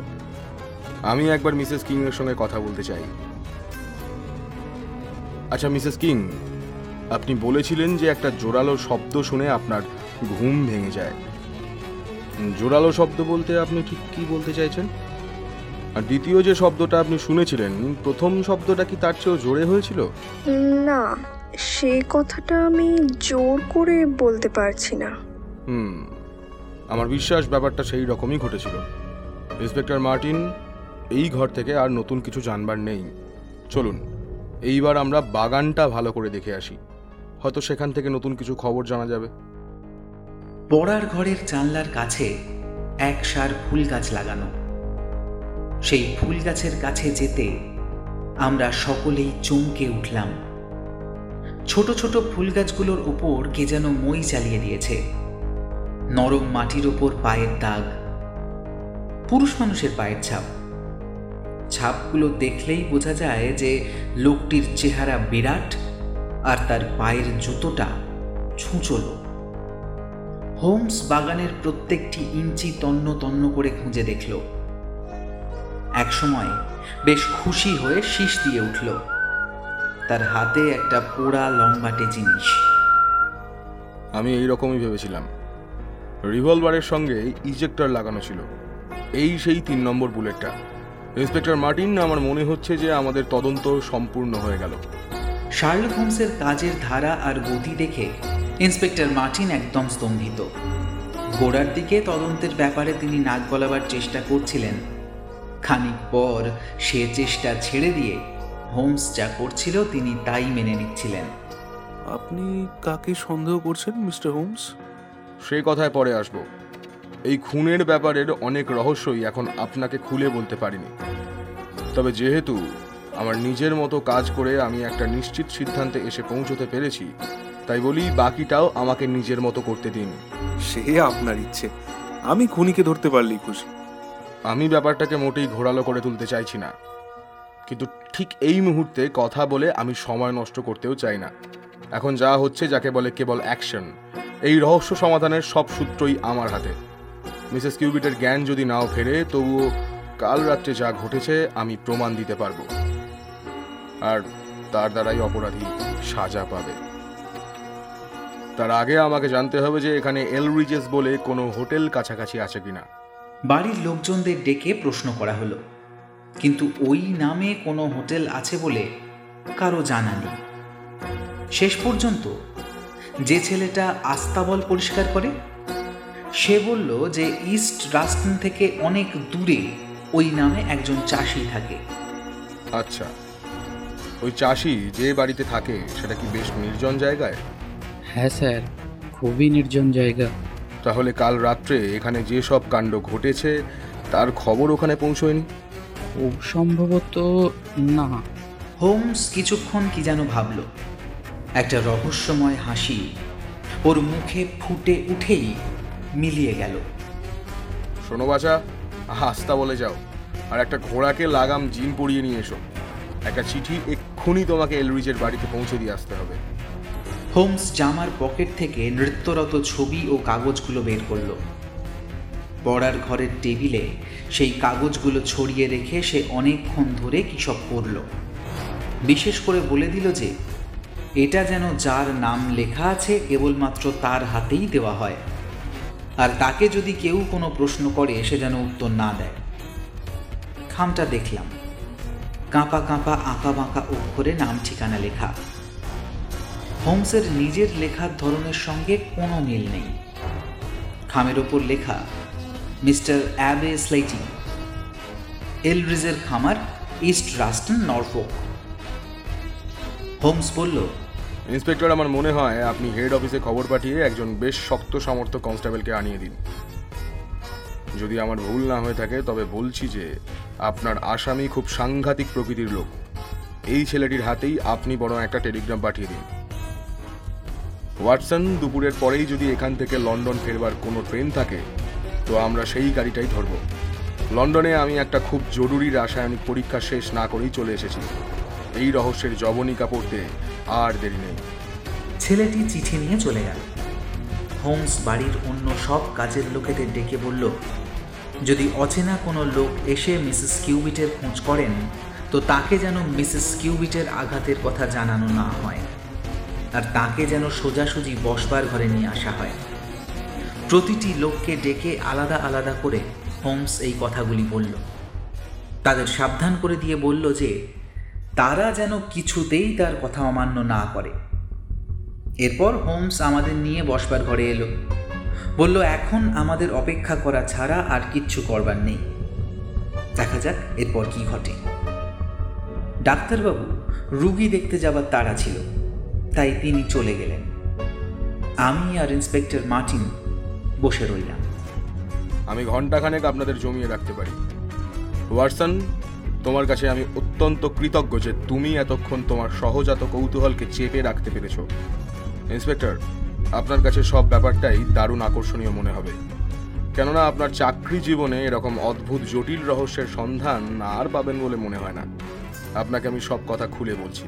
আমি একবার মিসেস কিংয়ের সঙ্গে কথা বলতে চাই। আচ্ছা মিসেস কিং আপনি বলেছিলেন যে একটা জোরালো শব্দ শুনে আপনার ঘুম ভেঙে যায়। জোরালো শব্দ বলতে আপনি ঠিক কি বলতে চাইছেন? আর দ্বিতীয় যে শব্দটা আপনি শুনেছিলেন প্রথম শব্দটা কি তার চেয়েও জোরে হয়েছিল? না সে কথাটা আমি জোর করে বলতে পারছি না। হুম আমার বিশ্বাস ব্যাপারটা সেই রকমই ঘটেছিল। ইন্সপেক্টর মার্টিন এই ঘর থেকে আর নতুন কিছু জানবার নেই। চলুন, এইবার আমরা বাগানটা ভালো করে দেখে আসি। হয়তো সেখান থেকে নতুন কিছু খবর জানা যাবে। পড়ার ঘরের জানলার কাছে এক সার ফুল গাছ লাগানো। সেই ফুল গাছের কাছে যেতে আমরা সকলেই চমকে উঠলাম। ছোট ছোট ফুল গাছগুলোর ওপর কে যেন মই চালিয়ে দিয়েছে। নরম মাটির ওপর পায়ের দাগ। পুরুষ মানুষের পায়ের ছাপ। ছাপগুলো দেখলেই বোঝা যায় যে লোকটির চেহারা বিরাট আর তার পায়ের জুতোটা ছুঁচলো। হোমস বাগানের প্রত্যেকটি ইঞ্চি তন্ন তন্ন করে খুঁজে দেখল। একসময় বেশ খুশি হয়ে শীষ দিয়ে উঠল। তার হাতে একটা পোড়া লম্বাটে জিনিস আমি এই রকমই ভেবেছিলাম। রিভলভারের সঙ্গে ইজেক্টর লাগানো ছিল। এই সেই তিন নম্বর বুলেটটা। ইন্সপেক্টর মার্টিন আমার মনে হচ্ছে যে আমাদের তদন্ত সম্পূর্ণ হয়ে গেল। শার্লক হোমসের কাজের ধারা আর গতি দেখে ইন্সপেক্টর মার্টিন একদম স্তম্ভিত। গোড়ার দিকে তদন্তের ব্যাপারে তিনি নাক গলাবার চেষ্টা করছিলেন। খানিক পর সে চেষ্টা ছেড়ে দিয়ে হোমস যা করছিল তিনি তাই মেনে নিচ্ছিলেন। আপনি কাকে সন্দেহ করছেন মিস্টার হোমস? সে কথায় পরে আসব। এই খুনের ব্যাপারের অনেক রহস্যই এখন আপনাকে খুলে বলতে পারিনি। তবে যেহেতু আমার নিজের মতো কাজ করে আমি একটা নিশ্চিত সিদ্ধান্তে এসে পৌঁছতে পেরেছি তাই বলি বাকিটাও আমাকে নিজের মতো করতে দিন। সে আপনার ইচ্ছে। আমি খুনিকে ধরতে পারলেই খুশি। আমি ব্যাপারটাকে মোটেই ঘোরালো করে তুলতে চাইছি না। কিন্তু ঠিক এই মুহূর্তে কথা বলে আমি সময় নষ্ট করতেও চাই না। এখন যা হচ্ছে যাকে বলে কেবল অ্যাকশন এই রহস্য সমাধানের সব সূত্রই আমার হাতে। মিসেস কিউবিটের জ্ঞান যদি নাও ফেরে, তবুও কাল রাত্রে যা ঘটেছে আমি প্রমাণ দিতে পারব। আর তার দ্বারাই অপরাধী সাজা পাবে। তার আগে আমাকে জানতে হবে যে এখানে এলরিজেস বলে কোনো হোটেল কাছাকাছি আছে কিনা। বাড়ির লোকজনদের ডেকে প্রশ্ন করা হলো, কিন্তু ওই নামে কোনো হোটেল আছে বলে কারও জানা নেই। শেষ পর্যন্ত যে ছেলেটা আস্তাবল পরিষ্কার করে সে বলল যে ইস্ট রাস্টন থেকে অনেক দূরে ওই নামে একজন চাষি থাকে। আচ্ছা ওই চাষি যে বাড়িতে থাকে সেটা কি বেশ নির্জন জায়গায়? হ্যাঁ স্যার খুবই নির্জন জায়গা। তাহলে কাল রাত্রে এখানে যে সব কাণ্ড ঘটেছে তার খবর ওখানে পৌঁছয়নি? খুব সম্ভবত না। হোমস কিছুক্ষণ কি যেন ভাবল। একটা রহস্যময় হাসি ওর মুখে ফুটে উঠেই মিলিয়ে গেল। শোনো বাছা হাস্তা বলে যাও। আর একটা ঘোড়াকে লাগাম জিন পরিয়ে নিয়ে এসো। একটা চিঠি এক্ষুনি তোমাকে এলরিজের বাড়িতে পৌঁছে দিয়ে আসতে হবে। হোমস জামার পকেট থেকে নৃত্যরত ছবি ও কাগজগুলো বের করল। পড়ার ঘরের টেবিলে সেই কাগজগুলো ছড়িয়ে রেখে সে অনেকক্ষণ ধরে কী সব করল। বিশেষ করে বলে দিল যে এটা যেন যার নাম লেখা আছে কেবলমাত্র তার হাতেই দেওয়া হয়। আর তাকে যদি কেউ কোনো প্রশ্ন করে, সে যেন উত্তর না দেয়। খামটা দেখলাম। কাঁপা কাঁপা, আঁকা বাঁকা অক্ষরে নাম ঠিকানা লেখা। হোমসের নিজের লেখার ধরনের সঙ্গে কোনো মিল নেই। খামের ওপর লেখা, মিস্টার অ্যাবে স্লেটি এলরিজের খামার ইস্ট রাস্টন, নরফোক। হোমস বলল ইন্সপেক্টর, আমার মনে হয় আপনি হেড অফিসে খবর পাঠিয়ে একজন বেশ শক্ত সামর্থ্য কনস্টেবলকে আনিয়ে দিন। যদি আমার ভুল না হয়ে থাকে, তবে বলছি যে আপনার আসামি খুব সাংঘাতিক প্রকৃতির লোক। এই ছেলেটির হাতেই আপনি বরং একটা টেলিগ্রাম পাঠিয়ে দিন। ওয়াটসন, দুপুরের পরেই যদি এখান থেকে লন্ডন ফেরবার কোনো ট্রেন থাকে, তো আমরা সেই গাড়িটাই ধরব। লন্ডনে আমি একটা খুব জরুরি রাসায়নিক পরীক্ষা শেষ না করেই চলে এসেছি। এই রহস্যের জবনিকা পড়তে আর দেরি নেই। ছেলেটি চিঠি নিয়ে চলে গেল। হোমস বাড়ির অন্য সব কাজের লোকেদের ডেকে বলল, যদি অচেনা কোনো লোক এসে মিসেস কিউবিটের খোঁজ করেন, তো তাকে যেন মিসেস কিউবিটের আঘাতের কথা জানানো না হয় আর তাকে যেন সোজাসুজি বসবার ঘরে নিয়ে আসা হয়। প্রতিটি লোককে ডেকে আলাদা আলাদা করে হোমস এই কথাগুলি বলল। তাদের সাবধান করে দিয়ে বলল যে তারা যেন কিছুতেই তার কথা অমান্য না করে। এরপর হোমস আমাদের নিয়ে বসবার ঘরে এলো। বলল, এখন আমাদের অপেক্ষা করা ছাড়া আর কিচ্ছু করবার নেই। দেখা যাক এরপর কি ঘটে। ডাক্তারবাবু, রুগী দেখতে যাবার তাড়া ছিল, তাই তিনি চলে গেলেন। আমি আর ইন্সপেক্টর মার্টিন বসে রইলাম। আমি ঘন্টাখানেক আপনাদের জমিয়ে রাখতে পারি। ওয়াটসন তোমার কাছে আমি অত্যন্ত কৃতজ্ঞ যে তুমি এতক্ষণ তোমার সহজাত কৌতূহলকে চেপে রাখতে পেরেছ। ইন্সপেক্টর, আপনার কাছে সব ব্যাপারটাই দারুণ আকর্ষণীয় মনে হবে। কেননা আপনার চাকরি জীবনে এরকম অদ্ভুত জটিল রহস্যের সন্ধান আর পাবেন বলে মনে হয় না। আপনাকে আমি সব কথা খুলে বলছি।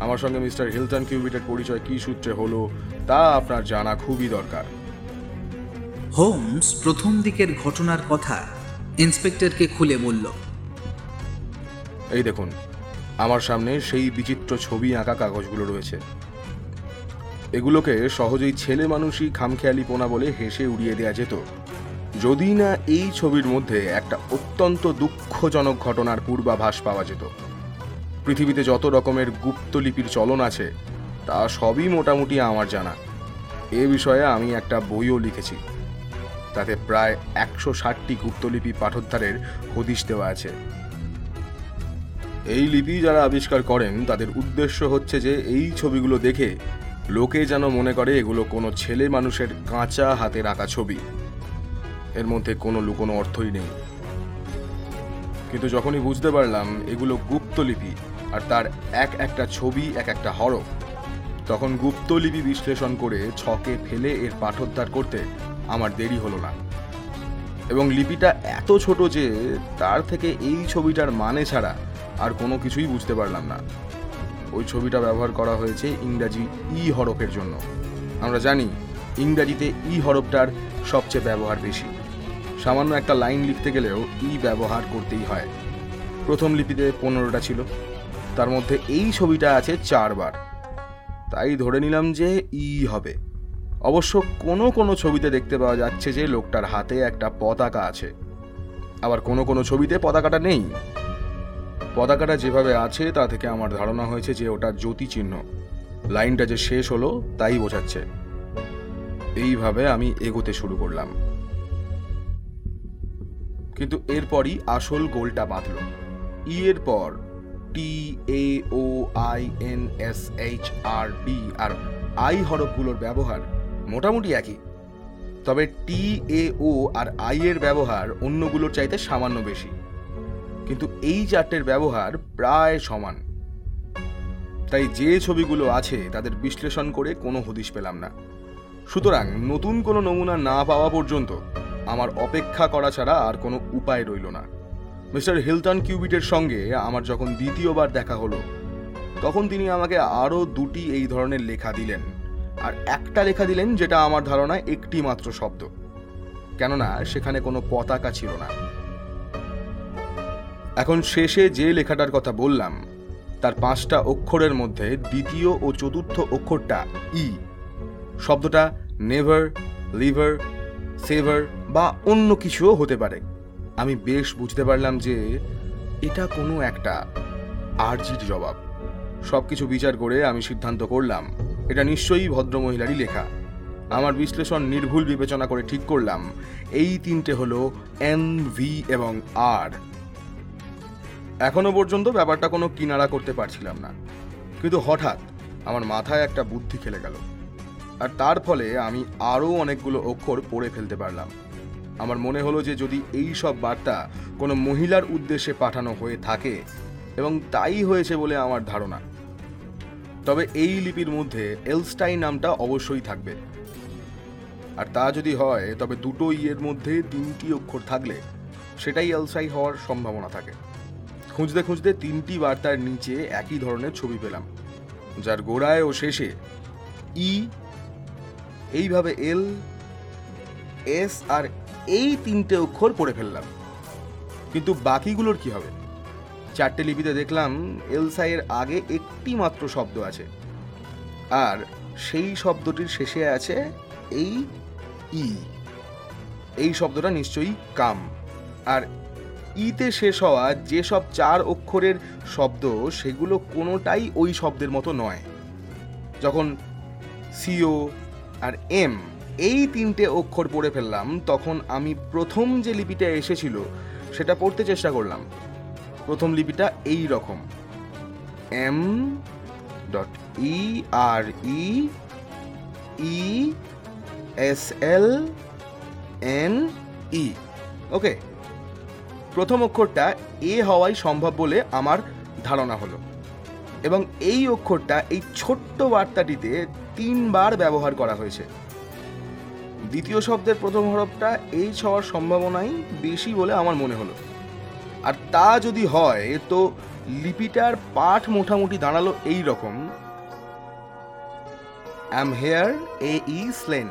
আমার সঙ্গে মিস্টার হিলটন কিউবিটের পরিচয় কী সূত্রে হলো, তা আপনার জানা খুবই দরকার। হোমস প্রথম দিকের ঘটনার কথা ইন্সপেক্টরকে খুলে বলল। এই দেখুন, আমার সামনে সেই বিচিত্র ছবি আঁকা কাগজগুলো রয়েছে। এগুলোকে সহজেই ছেলে মানুষই খামখেয়ালিপোনা বলে হেসে উড়িয়ে দেওয়া যেত। যদি না এই ছবির মধ্যে একটা অত্যন্ত দুঃখজনক ঘটনার পূর্বাভাস পাওয়া যেত। পৃথিবীতে যত রকমের গুপ্তলিপির চলন আছে, তা সবই মোটামুটি আমার জানা। এ বিষয়ে আমি একটা বইও লিখেছি। তাতে প্রায় একশো ষাটটি গুপ্তলিপি পাঠোদ্ধারের হদিশ দেওয়া আছে। এই লিপি যারা আবিষ্কার করেন, তাদের উদ্দেশ্য হচ্ছে যে এই ছবিগুলো দেখে লোকে যেন মনে করে এগুলো কোনো ছেলে মানুষের কাঁচা হাতে রাখা ছবি। এর মধ্যে কোনো লুকোনো অর্থই নেই। কিন্তু যখনই বুঝতে পারলাম এগুলো গুপ্তলিপি আর তার এক একটা ছবি, এক একটা হরফ, তখন গুপ্তলিপি বিশ্লেষণ করে ছকে ফেলে এর পাঠোদ্ধার করতে আমার দেরি হলো না। এবং লিপিটা এত ছোট যে তার থেকে এই ছবিটার মানে ছাড়া আর কোনো কিছুই বুঝতে পারলাম না। ওই ছবিটা ব্যবহার করা হয়েছে ইংরাজি ই হরফের জন্য। আমরা জানি ইংরাজিতে ই হরফটার সবচেয়ে ব্যবহার বেশি। সামান্য একটা লাইন লিখতে গেলেও ই ব্যবহার করতেই হয়। প্রথম লিপিতে পনেরোটা ছিল। তার মধ্যে এই ছবিটা আছে চারবার। তাই ধরে নিলাম যে ই হবে। অবশ্য কোনো কোনো ছবিতে দেখতে পাওয়া যাচ্ছে যে লোকটার হাতে একটা পতাকা আছে। আবার কোনো কোনো ছবিতে পতাকাটা নেই। পতাকাটা যেভাবে আছে, তা থেকে আমার ধারণা হয়েছে যে ওটা জ্যোতি চিহ্ন লাইনটা যে শেষ হলো, তাই বোঝাচ্ছে। এইভাবে আমি এগোতে শুরু করলাম। কিন্তু এরপরই আসল গোলটা বাঁধল। ই এর পর T A O I N S H R D R I হরফগুলোর ব্যবহার মোটামুটি একই। তবে টি এ ও আর আই এর ব্যবহার অন্যগুলোর চাইতে সামান্য বেশি। কিন্তু এই চারটের ব্যবহার প্রায় সমান। তাই যে ছবিগুলো আছে, তাদের বিশ্লেষণ করে কোনো হদিশ পেলাম না। সুতরাং নতুন কোনো নমুনা না পাওয়া পর্যন্ত আমার অপেক্ষা করা ছাড়া আর কোনো উপায় রইল না। মিস্টার হিলটন কিউবিটের সঙ্গে আমার যখন দ্বিতীয়বার দেখা হলো, তখন তিনি আমাকে আরও দুটি এই ধরনের লেখা দিলেন। আর একটা লেখা দিলেন যেটা আমার ধারণা একটি মাত্র শব্দ। কেননা সেখানে কোনো পতাকা ছিল না। এখন শেষে যে লেখাটার কথা বললাম, তার পাঁচটা অক্ষরের মধ্যে দ্বিতীয় ও চতুর্থ অক্ষরটা ই। শব্দটা নেভার লিভার সেভার বা অন্য কিছুও হতে পারে। আমি বেশ বুঝতে পারলাম যে এটা কোনো একটা আর্জির জবাব। সব কিছু বিচার করে আমি সিদ্ধান্ত করলাম, এটা নিশ্চয়ই ভদ্রমহিলারই লেখা। আমার বিশ্লেষণ নির্ভুল বিবেচনা করে ঠিক করলাম, এই তিনটে হলো এন, ভি এবং আর। এখনও পর্যন্ত ব্যাপারটা কোনো কিনারা করতে পারছিলাম না। কিন্তু হঠাৎ আমার মাথায় একটা বুদ্ধি খেলে গেল। আর তার ফলে আমি আরও অনেকগুলো অক্ষর পড়ে ফেলতে পারলাম। আমার মনে হলো যে যদি এই সব বার্তা কোনো মহিলার উদ্দেশ্যে পাঠানো হয়ে থাকে, এবং তাই হয়েছে বলে আমার ধারণা। তবে এই লিপির মধ্যে এলস্টাই নামটা অবশ্যই থাকবে। আর তা যদি হয়, তবে দুটো ইয়ের মধ্যে তিনটি অক্ষর থাকলে সেটাই এলসাই হওয়ার সম্ভাবনা থাকে। খুঁজতে খুঁজতে তিনটি বার্তার নিচে একই ধরনের ছবি পেলাম, যার গোড়ায় ও শেষে ই, এইভাবে এল, এস আর এই তিনটে অক্ষর পড়ে ফেললাম। কিন্তু বাকিগুলোর কি হবে? চারটে লিপিতে দেখলাম এলসাইয়ের আগে একটি মাত্র শব্দ আছে, আর সেই শব্দটির শেষে আছে এই ই। এই শব্দটা নিশ্চয়ই কাম, আর ইতে শেষ হওয়া যেসব চার অক্ষরের শব্দ, সেগুলো কোনোটাই ওই শব্দের মতো নয়। যখন সিও আর এম এই তিনটে অক্ষর পড়ে ফেললাম, তখন আমি প্রথম যে লিপিটা এসেছিল, সেটা পড়তে চেষ্টা করলাম। প্রথম লিপিটা এই রকম। M dot E R E E S L N E. Okay. প্রথম অক্ষরটা এ হওয়াই সম্ভব বলে আমার ধারণা হলো। এবং এই অক্ষরটা এই ছোট্ট বার্তাটিতে তিনবার ব্যবহার করা হয়েছে। দ্বিতীয় শব্দের প্রথম হরফটা এইচ হওয়ার সম্ভাবনাই বেশি বলে আমার মনে হলো। আর তা যদি হয়, তো লিপিটার পাঠ মোটামুটি দাঁড়াল এই রকম। অ্যাম হেয়ার এ ই স্লেন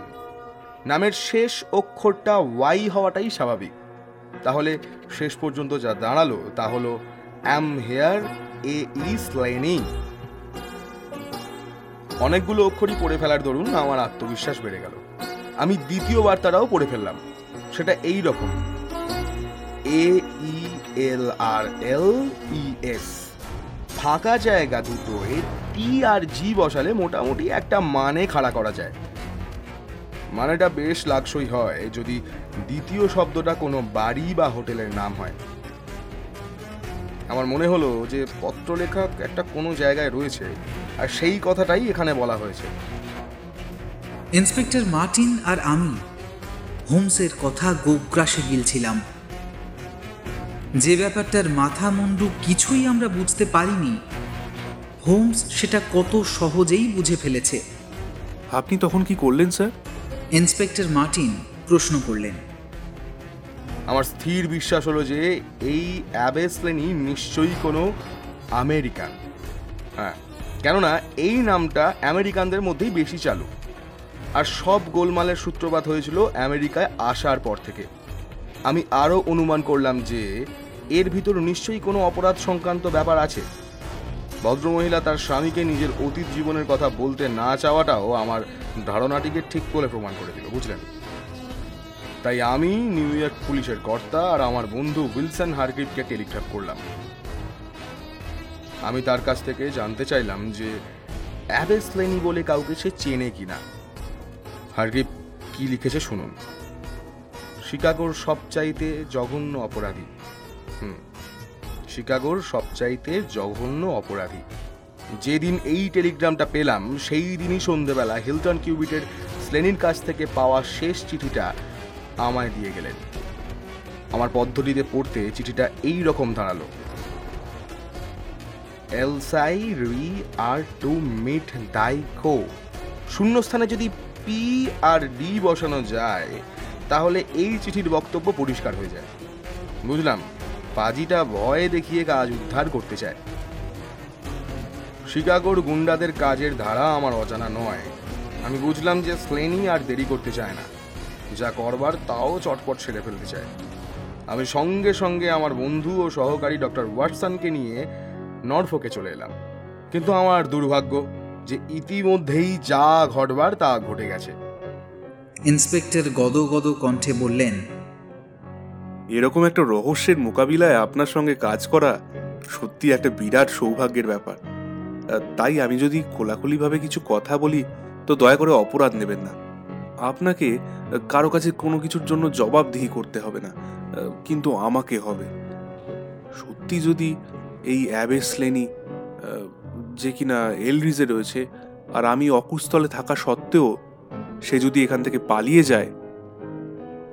নামের শেষ অক্ষরটা ওয়াই হওয়াটাই স্বাভাবিক। তাহলে শেষ পর্যন্ত যা দাঁড়াল তা হলো অ্যাম হেয়ার, এ ই স্লেনিং অনেকগুলো অক্ষরই পড়ে ফেলার দরুন আমার আত্মবিশ্বাস বেড়ে গেল। আমি দ্বিতীয় বার্তাটাও পড়ে ফেললাম। সেটা এই রকম। A E L R L E S. ফাঁকা জায়গা দুটোয় টি আর জি বসালে মোটামুটি একটা মানে খাড়া করা যায়। মানেটা বেশ লাগসই হয় যদি দ্বিতীয় শব্দটা কোনো বাড়ি বা হোটেলের নাম হয়। আমার মনে হলো যে পত্রলেখক একটা কোনো জায়গায় রয়েছে আর সেই কথাটাই এখানে বলা হয়েছে। ইন্সপেক্টর মার্টিন আর আমি হোমসের কথা গোগ্রাসে গিলছিলাম। যে ব্যাপারটার মাথা মুন্ডু কিছুই আমরা বুঝতে পারিনি হোমস সেটা কত সহজেই বুঝে ফেলেছে। আপনি তখন কি করলেন স্যার? ইন্সপেক্টর মার্টিন প্রশ্ন করলেন। আমার স্থির বিশ্বাস হলো যে এই অ্যাবেসলেনি নিশ্চয়ই কোনো আমেরিকান। হ্যাঁ কেননা এই নামটা আমেরিকানদের মধ্যেই বেশি চালু। আর সব গোলমালের সূত্রপাত হয়েছিল আমেরিকায় আসার পর থেকে। আমি আরও অনুমান করলাম যে এর ভিতর নিশ্চয়ই কোনো অপরাধ সংক্রান্ত ব্যাপার আছে। ভদ্রমহিলা তার স্বামীকে নিজের অতীত জীবনের কথা বলতে না চাওয়াটাও আমার ধারণাটিকে ঠিক করে প্রমাণ করে দিল, বুঝলেন? তাই আমি নিউ ইয়র্ক পুলিশের কর্তা আর আমার বন্ধু উইলসন হারগ্রিভকে টেলিগ্রাফ করলাম। আমি তার কাছ থেকে জানতে চাইলাম যে অ্যাবেস লেনি বলে কাউকে সে চেনে কিনা। হারগ্রিভ, কি লিখেছে শুনুন। শিকাগোর সবচাইতে জঘন্য অপরাধী। হুম। শিকাগোর সবচাইতে জঘন্য অপরাধী। যেদিন এই টেলিগ্রামটা পেলাম, সেই দিনই সন্ধেবেলা হিলটন কিউবিটের স্লেনির কাছ থেকে পাওয়া শেষ চিঠিটা আমায় দিয়ে গেলেন। আমার পদ্ধতিতে পড়তে চিঠিটা এই রকম দাঁড়াল এলসাই রি আর টু মিট দাই কো। শূন্যস্থানে যদি পি আর ডি বসানো যায়, তাহলে এই চিঠির বক্তব্য পরিষ্কার হয়ে যায়। বুঝলাম? পাজিটা ভয়ে দেখিয়ে কাজ উদ্ধার করতে চায়। শিকাগোর গুন্ডাদের কাজের ধারা আমার অজানা নয়। আমি বুঝলাম যে স্লেনি আর দেরি করতে চায় না। যা করবার তাও চটপট সেরে ফেলতে চায়। আমি সঙ্গে সঙ্গে আমার বন্ধু ও সহকারী ডক্টর ওয়াটসনকে নিয়ে নরফোকে চলে এলাম। কিন্তু আমার দুর্ভাগ্য যে ইতিমধ্যেই যা ঘটবার তা ঘটে গেছে। ইন্সপেক্টর গদ গদ কণ্ঠে বললেন এরকম একটা রহস্যের মোকাবিলায় আপনার সঙ্গে কাজ করা সত্যি একটা বিরাট সৌভাগ্যের ব্যাপার। তাই আমি যদি খোলাখুলিভাবে কিছু কথা বলি, তো দয়া করে অপরাধ নেবেন না। আপনাকে কারও কাছে কোনো কিছুর জন্য জবাবদিহি করতে হবে না কিন্তু আমাকে হবে। সত্যি যদি এই অ্যাবেস লেনি যে কিনা এলরিজে রয়েছে, আর আমি অকুস্থলে থাকা সত্ত্বেও সে যদি এখান থেকে পালিয়ে যায়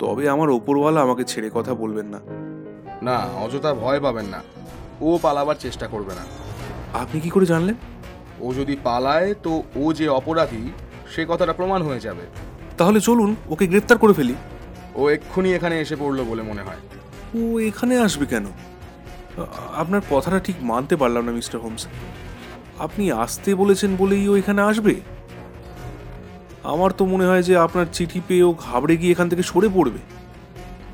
তবে আমার ওপরওয়ালা আমাকে ছেড়ে কথা বলবেন না। না অযথা ভয় পাবেন না। ও পালাবার চেষ্টা করবে না। আপনি কি করে জানলেন? ও যদি পালায় তো ও যে অপরাধী সে কথাটা প্রমাণ হয়ে যাবে। তাহলে চলুন ওকে গ্রেফতার করে ফেলি। ও এক্ষুনি এখানে এসে পড়ল বলে মনে হয়। ও এখানে আসবে কেন? আপনার কথাটা ঠিক মানতে পারলাম না মিস্টার হোমস। আপনি আসতে বলেছেন বলেই ও এখানে আসবে? আমার তো মনে হয় যে আপনার চিঠি পেয়ে ও ঘাবড়ে গিয়ে এখান থেকে সরে পড়বে।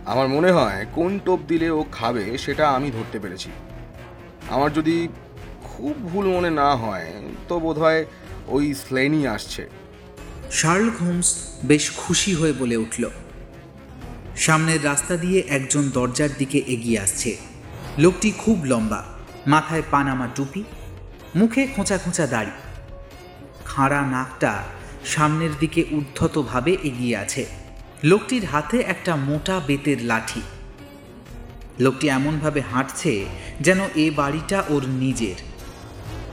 আমার মনে হয় কোন টোপ দিলে ও খাবে সেটা আমি ধরতে পেরেছি। আমার যদি খুব ভুল মনে না হয় তো বোধহয় ওই স্লেনই আসছে। শার্লক হোমস বেশ খুশি হয়ে বলে উঠল সামনের রাস্তা দিয়ে একজন দরজার দিকে এগিয়ে আসছে। লোকটি খুব লম্বা মাথায় পানামা টুপি মুখে খোঁচা খোঁচা দাড়ি। খাঁড়া নাকটা সামনের দিকে উদ্ধতভাবে এগিয়ে আছে। লোকটির হাতে একটা মোটা বেতের লাঠি। লোকটি এমনভাবে হাঁটছে যেন এ বাড়িটা ওর নিজের।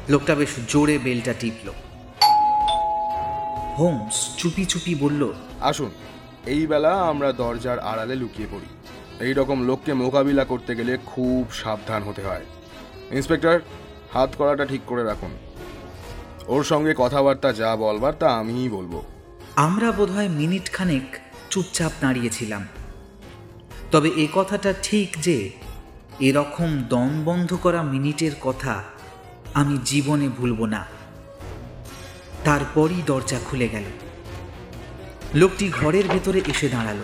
লোকটা বেশ জোরে বেলটা টিপল। হোমস চুপি চুপি বলল, আসুন, এই বেলা আমরা দরজার আড়ালে লুকিয়ে পড়ি। এই রকম লোককে মোকাবিলা করতে গেলে খুব সাবধান হতে হয়। ইন্সপেক্টর, হাত করাটা ঠিক করে রাখুন। ওর সঙ্গে কথাবার্তা যা বলবার তা আমিই বলব। আমরা বোধহয় মিনিট খানেক চুপচাপ দাঁড়িয়েছিলাম। তবে এ কথাটা ঠিক যে, এরকম দম বন্ধ করা মিনিটের কথা আমি জীবনে ভুলব না। তারপরই দরজা খুলে গেল। লোকটি ঘরের ভেতরে এসে দাঁড়াল।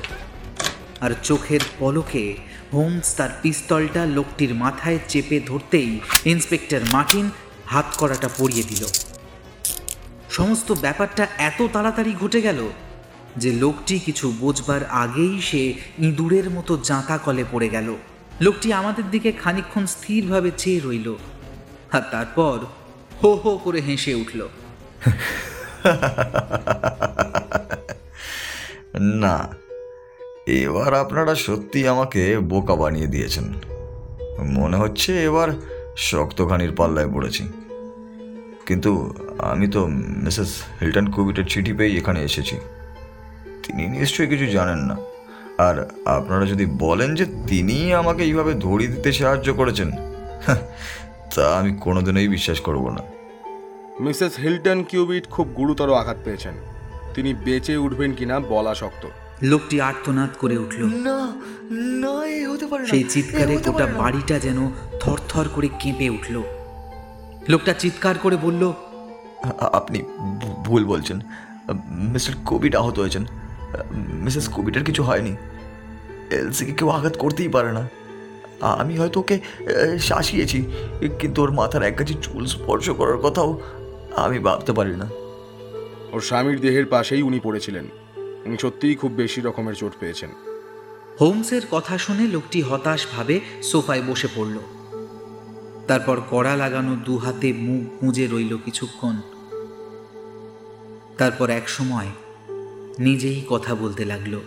আর চোখের পলকে হোমস তার পিস্তলটা লোকটির মাথায় চেপে ধরতেই ইন্সপেক্টর মার্টিন হাত করাটা পরিয়ে দিল। সমস্ত ব্যাপারটা এত তাড়াতাড়ি ঘটে গেল যে লোকটি কিছু বোঝবার আগেই সে ইঁদুরের মতো জাঁতা কলে পড়ে গেল। লোকটি আমাদের দিকে খানিকক্ষণ স্থিরভাবে চেয়ে রইল আর তারপর হো হো করে হেসে উঠল। [LAUGHS] না, এবার আপনারা সত্যি আমাকে বোকা বানিয়ে দিয়েছেন। মনে হচ্ছে এবার শক্তখানির পাল্লায় পড়েছি। কিন্তু আমি তো মিসেস হিল্টন কুবিটের চিঠি পেয়েই এখানে এসেছি। তিনি নিশ্চয়ই কিছু জানেন না। আর আপনারা যদি বলেন যে তিনি আমাকে এইভাবে ধরিয়ে দিতে সাহায্য করেছেন তা আমি কোনোদিনই বিশ্বাস করব না। মিসেস হিল্টন কিউবিট খুব গুরুতর আঘাত পেয়েছেন। তিনি বেঁচে উঠবেন কিনা বলা শক্ত। লোকটি আর্তনাদ করে উঠল। না না হতে পারে সেই চিৎকারে গোটা বাড়িটা যেন থরথর করে কেঁপে উঠল। লোকটা চিৎকার করে বলল আপনি ভু- ভুল বলছেন। মিস্টার কোভিড আহত হয়েছেন। মিসেস কোভিডের কিছু হয়নি। এলসিকে কেউ আঘাত করতেই পারে না। আমি হয়তো ওকে শাসিয়েছি কিন্তু ওর মাথার এক কাছে চুল স্পর্শ করার কথাও আমি ভাবতে পারি না। ওর স্বামীর দেহের পাশেই উনি পড়েছিলেন। উনি সত্যিই খুব বেশি রকমের চোট পেয়েছেন। হোমসের কথা শুনে লোকটি হতাশভাবে সোফায় বসে পড়ল। তারপর কড়া লাগানো দু হাতে মুখ গুঁজে রইল কিছুক্ষণ। তারপর এক সময় নিজেই কথা বলতে লাগল।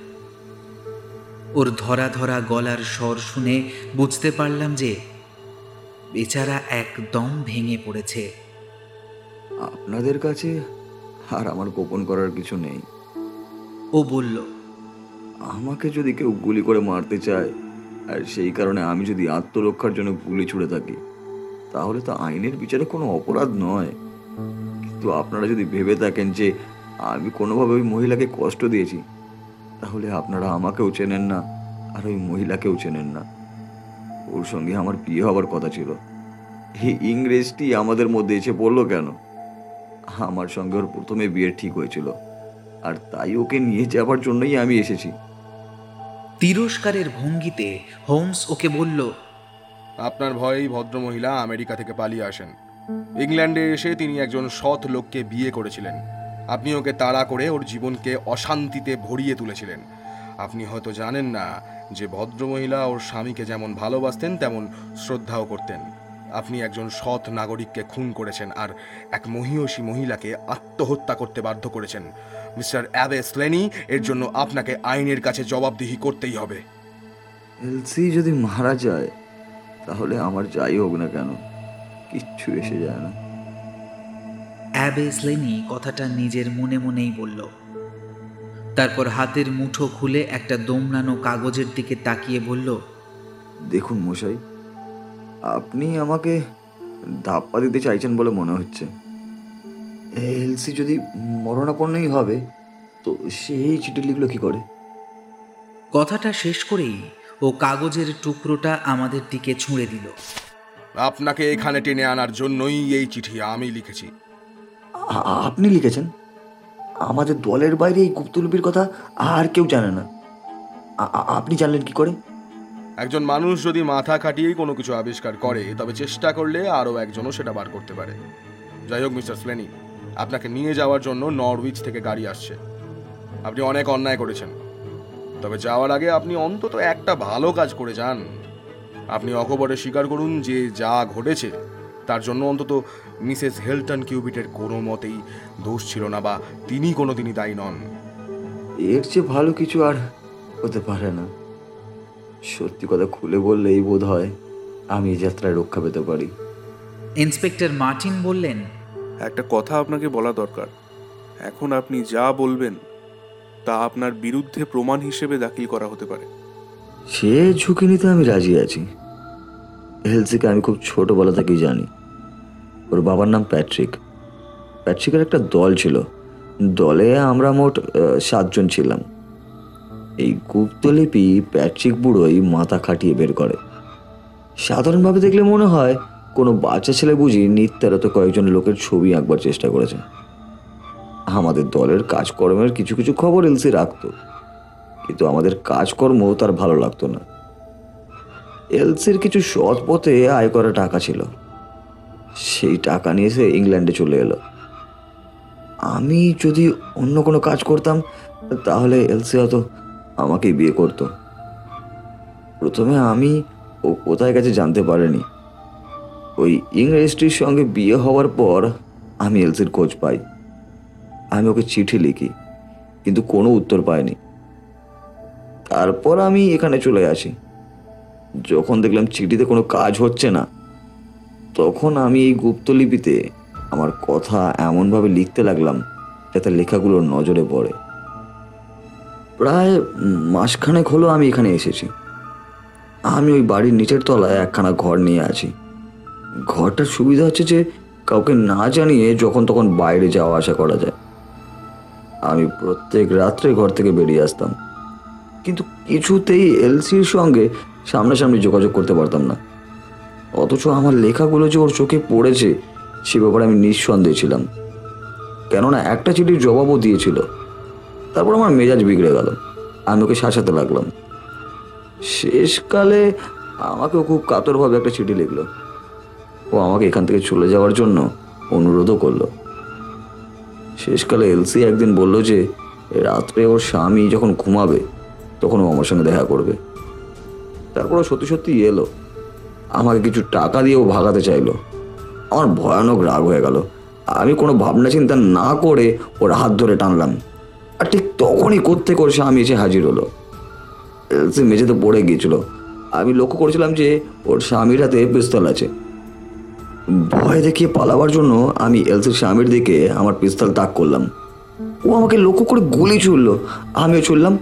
ওর ধরা ধরা গলার স্বর শুনে বুঝতে পারলাম যে বেচারা একদম ভেঙে পড়েছে। আপনাদের কাছে আর আমার গোপন করার কিছু নেই। ও বলল আমাকে যদি কেউ গুলি করে মারতে চায় আর সেই কারণে আমি যদি আত্মরক্ষার জন্য গুলি ছুড়ে থাকি তাহলে তো আইনের বিচারে কোনো অপরাধ নয়। কিন্তু আপনারা যদি ভেবে থাকেন যে আমি কোনোভাবে ওই মহিলাকে কষ্ট দিয়েছি, তাহলে আপনারা আমাকেও চেনেন না, আর ওই মহিলাকেও চেনেন না। ওর সঙ্গে আমার বিয়ে হবার কথা ছিল। এই ইংরেজটি আমাদের মধ্যে এসে পড়ল কেন? আমার সঙ্গে ওর প্রথমে বিয়ে ঠিক হয়েছিল, আর তাই ওকে নিয়ে যাবার জন্যই আমি এসেছি। তিরস্কারের ভঙ্গিতে হোমস ওকে বলল আপনার ভয়েই ভদ্রমহিলা আমেরিকা থেকে পালিয়ে আসেন। ইংল্যান্ডে এসে তিনি একজন সৎ লোককে বিয়ে করেছিলেন। আপনি ওকে তাড়া করে ওর জীবনকে অশান্তিতে ভরিয়ে তুলেছিলেন। আপনি হয়তো জানেন না যে ভদ্রমহিলা ওর স্বামীকে যেমন ভালোবাসতেন, তেমন শ্রদ্ধাও করতেন। আপনি একজন সৎ নাগরিককে খুন করেছেন আর এক মহিয়সী মহিলাকে আত্মহত্যা করতে বাধ্য করেছেন। মিস্টার অ্যাবে স্লেনি, এর জন্য আপনাকে আইনের কাছে জবাবদিহি করতেই হবে। এলসি যদি মারা যায় তাহলে আমার যাই হোক না কেন কিচ্ছু এসে যায় না। অ্যাবেস লেনি কথাটা নিজের মনে মনেই বলল। তারপর হাতের মুঠো খুলে একটা দোমড়ানো কাগজের দিকে তাকিয়ে বলল দেখুন মশাই আপনি আমাকে ধাপ্পা দিতে চাইছেন বলে মনে হচ্ছে। এলসি যদি মরণাপন্নই হবে তো সেই চিঠি লিখলো কি করে? কথাটা শেষ করেই ও কাগজের টুকরোটা আমাদের দিকে ছুঁড়ে দিল। আপনাকে এখানে টেনে আনার জন্যই এই চিঠি আমি লিখেছি। আপনি লিখেছেন? আমাদের দলের বাইরে এই গুপ্তলিপির কথা আর কেউ জানে না। আপনি জানলেন কি করে? একজন মানুষ যদি মাথা খাটিয়েই কোনো কিছু আবিষ্কার করে তবে চেষ্টা করলে আরও একজনও সেটা বার করতে পারে। যাই হোক মিস্টার স্লেনি আপনাকে নিয়ে যাওয়ার জন্য নরউইচ থেকে গাড়ি আসছে। আপনি অনেক অন্যায় করেছেন। তবে যাওয়ার আগে আপনি অন্তত একটা ভালো কাজ করে যান। আপনি অকবরে স্বীকার করুন যে যা ঘটেছে তার জন্য অন্তত মিসেস হেলটন কিউবিটের কোনো মতেই দোষ ছিল না বা তিনি কোনো দিনই দায়ী নন। এর চেয়ে ভালো কিছু আর হতে পারে না। সত্যি কথা খুলে বললেই বোধ হয় আমি এই যাত্রায় রক্ষা পেতে পারি। ইন্সপেক্টর মার্টিন বললেন একটা কথা আপনাকে বলা দরকার। এখন আপনি যা বলবেন তা আপনার বিরুদ্ধে প্রমাণ হিসেবে দাখিল করা হতে পারে। সে ঝুঁকি নিতে আমি রাজি আছি। হেলসিকে আমি খুব ছোটবেলা থেকেই জানি। ওর বাবার নাম প্যাট্রিক। প্যাট্রিকের একটা দল ছিল। দলে আমরা মোট সাতজন ছিলাম। এই গুপ্তলিপি প্যাট্রিক বুড়োই মাথা খাটিয়ে বের করে। সাধারণভাবে দেখলে মনে হয় কোনো বাচ্চা ছেলে বুঝি নিত্যারত কয়েকজন লোকের ছবি আঁকবার চেষ্টা করেছে। আমাদের দলের কাজকর্মের কিছু কিছু খবর এলসি রাখতো। কিন্তু আমাদের কাজকর্ম তার ভালো লাগতো না। এলসির কিছু সৎ পথে আয় করা টাকা ছিল। সেই টাকা নিয়ে সে ইংল্যান্ডে চলে এলো। আমি যদি অন্য কোনো কাজ করতাম, তাহলে এলসি হয়তো আমাকেই বিয়ে করতো। প্রথমে আমি ও কোথায় গেছে জানতে পারিনি। ওই ইংরেজটির সঙ্গে বিয়ে হওয়ার পর আমি এলসির খোঁজ পাই। আমি ওকে চিঠি লিখি, কিন্তু কোনো উত্তর পাইনি। তারপর আমি এখানে চলে আসি। যখন দেখলাম চিঠিতে কোনো কাজ হচ্ছে না, তখন আমি এই গুপ্তলিপিতে আমার কথা এমনভাবে লিখতে লাগলাম যাতে লেখাগুলো নজরে পড়ে। প্রায় মাসখানেক হলো আমি এখানে এসেছি। আমি ওই বাড়ির নিচের তলায় একখানা ঘর নিয়ে আছি। ঘরটার সুবিধা হচ্ছে যে, কাউকে না জানিয়ে যখন তখন বাইরে যাওয়া আসা করা যায়। আমি প্রত্যেক রাত্রে ঘর থেকে বেরিয়ে আসতাম। কিন্তু কিছুতেই এলসির সঙ্গে সামনাসামনি যোগাযোগ করতে পারতাম না। অথচ আমার লেখাগুলো যে ওর চোখে পড়েছে, সে ব্যাপারে আমি নিঃসন্দেহ ছিলাম। কেননা একটা চিঠির জবাবও দিয়েছিল। তারপর আমার মেজাজ বিগড়ে গেল। আমি ওকে শাসাতে লাগলাম। শেষকালে আমাকেও খুব কাতরভাবে একটা চিঠি লিখলো। ও আমাকে এখান থেকে চলে যাওয়ার জন্য অনুরোধও করল। শেষকালে এলসি একদিন বলল যে, রাত্রে ওর স্বামী যখন ঘুমাবে, তখন ও আমার সঙ্গে দেখা করবে। তারপর ও সত্যি সত্যি এলো। আমাকে কিছু টাকা দিয়ে ও ভাগাতে চাইলো। আমার ভয়ানক রাগ হয়ে গেল। আমি কোনো ভাবনা চিন্তা না করে ওর হাত ধরে টানলাম। আর ঠিক তখনই করতে করে স্বামী এসে হাজির হলো। এলসি মেঝেতে পড়ে গিয়েছিল। আমি লক্ষ্য করেছিলাম যে ওর স্বামীর হাতে পিস্তল আছে। ভয় দেখিয়ে পালাবার জন্য আমি এলসির স্বামীর দিকে আমার পিস্তল তাক করলাম। ও আমাকে লক্ষ্য করে গুলি ছুড়লো। আমিও ছুড়লাম।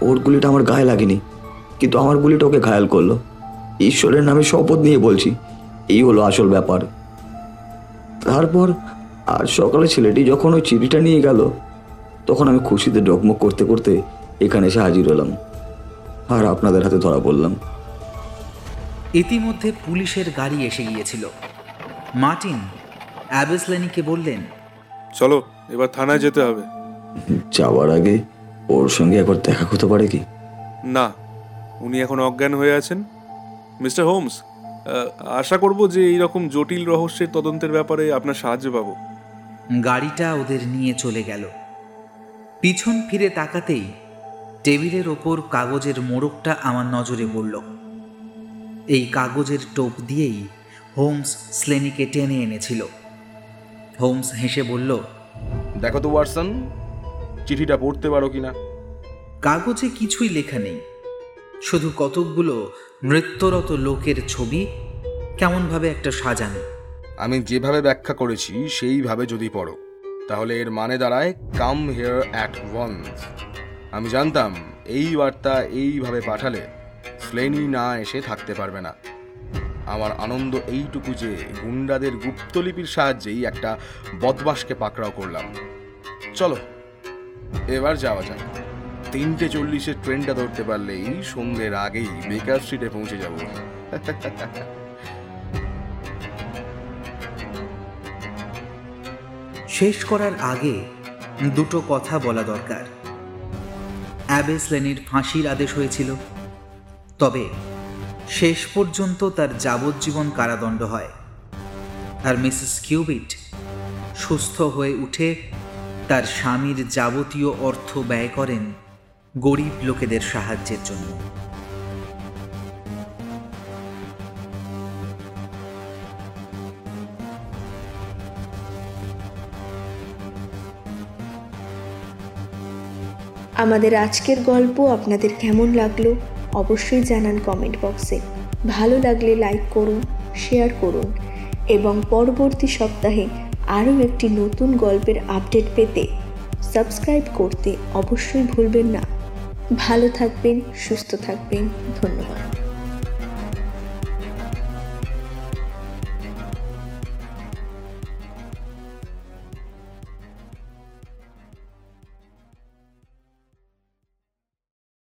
ওর গুলিটা আমার গায়ে লাগেনি, কিন্তু আমার গুলিটা ওকে ঘায়াল করল। ঈশ্বরের নামে শপথ নিয়ে বলছি, এই হলো আসল ব্যাপার। তারপর আর সকালে ছেলেটি যখন ওই চিঠিটা নিয়ে গেল, তখন আমি খুশিতে ডকমক করতে করতে এখানে এসে হাজির হলাম। আর আপনাদের হাতে ধরা পড়লাম। ইতিমধ্যে পুলিশের গাড়ি এসে গিয়েছিল। মার্টিন অ্যাবেসলেনিকে বললেন চলো এবার থানায় যেতে হবে। যাওয়ার আগে ওর সঙ্গে একবার দেখা করতে পারে কি? না উনি এখন অজ্ঞান হয়ে আছেন। মিস্টার হোমস আশা করব যে এই রকম জটিল রহস্যের তদন্তের ব্যাপারে আপনার সাহায্য পাবো। গাড়িটা ওদের নিয়ে চলে গেল। পিছন ফিরে তাকাতেই টেবিলের ওপর কাগজের মোড়কটা আমার নজরে পড়ল। এই কাগজের টোপ দিয়েই হোমস স্লেনিকে টেনে এনেছিল। হোমস হেসে বলল দেখো তো ওয়াটসন চিঠিটা পড়তে পারো কিনা কাগজে কিছুই লেখা নেই। শুধু কতকগুলো নৃত্যরত লোকের ছবি কেমনভাবে একটা সাজানো। আমি যেভাবে ব্যাখ্যা করেছি সেইভাবে যদি পড়ো তাহলে এর মানে দাঁড়ায় কাম হেয়ার অ্যাট ওয়ান্স আমি জানতাম এই বার্তা এইভাবে পাঠালে ফ্লেনি না এসে থাকতে পারবে না। আমার আনন্দ এইটুকু যে গুন্ডাদের গুপ্তলিপির সাহায্যেই একটা বদমাসকে পাকড়াও করলাম। চলো, এবার যাওয়া যাক। তিনটে চল্লিশের ট্রেনটা ধরতে পারলেই সন্ধ্যের আগেই বেকার স্ট্রিটে পৌঁছে যাব। শেষ করার আগে দুটো কথা বলা দরকার। অ্যাবেস লেনির ফাঁসির আদেশ হয়েছিল। তবে শেষ পর্যন্ত তার যাবজ্জীবন কারাদণ্ড হয়। আর মিসেস কিউবিট সুস্থ হয়ে উঠে তার স্বামীর যাবতীয় অর্থ ব্যয় করেন গরিব লোকেদের সাহায্যের জন্য। আমাদের আজকের গল্প আপনাদের কেমন লাগল? অবশ্যই জানান কমেন্ট বক্সে ভালো লাগলে লাইক করুন শেয়ার করুন এবং পরবর্তী সপ্তাহে আরও একটি নতুন গল্পের আপডেট পেতে সাবস্ক্রাইব করতে অবশ্যই ভুলবেন না। ভালো থাকবেন, সুস্থ থাকবেন, ধন্যবাদ।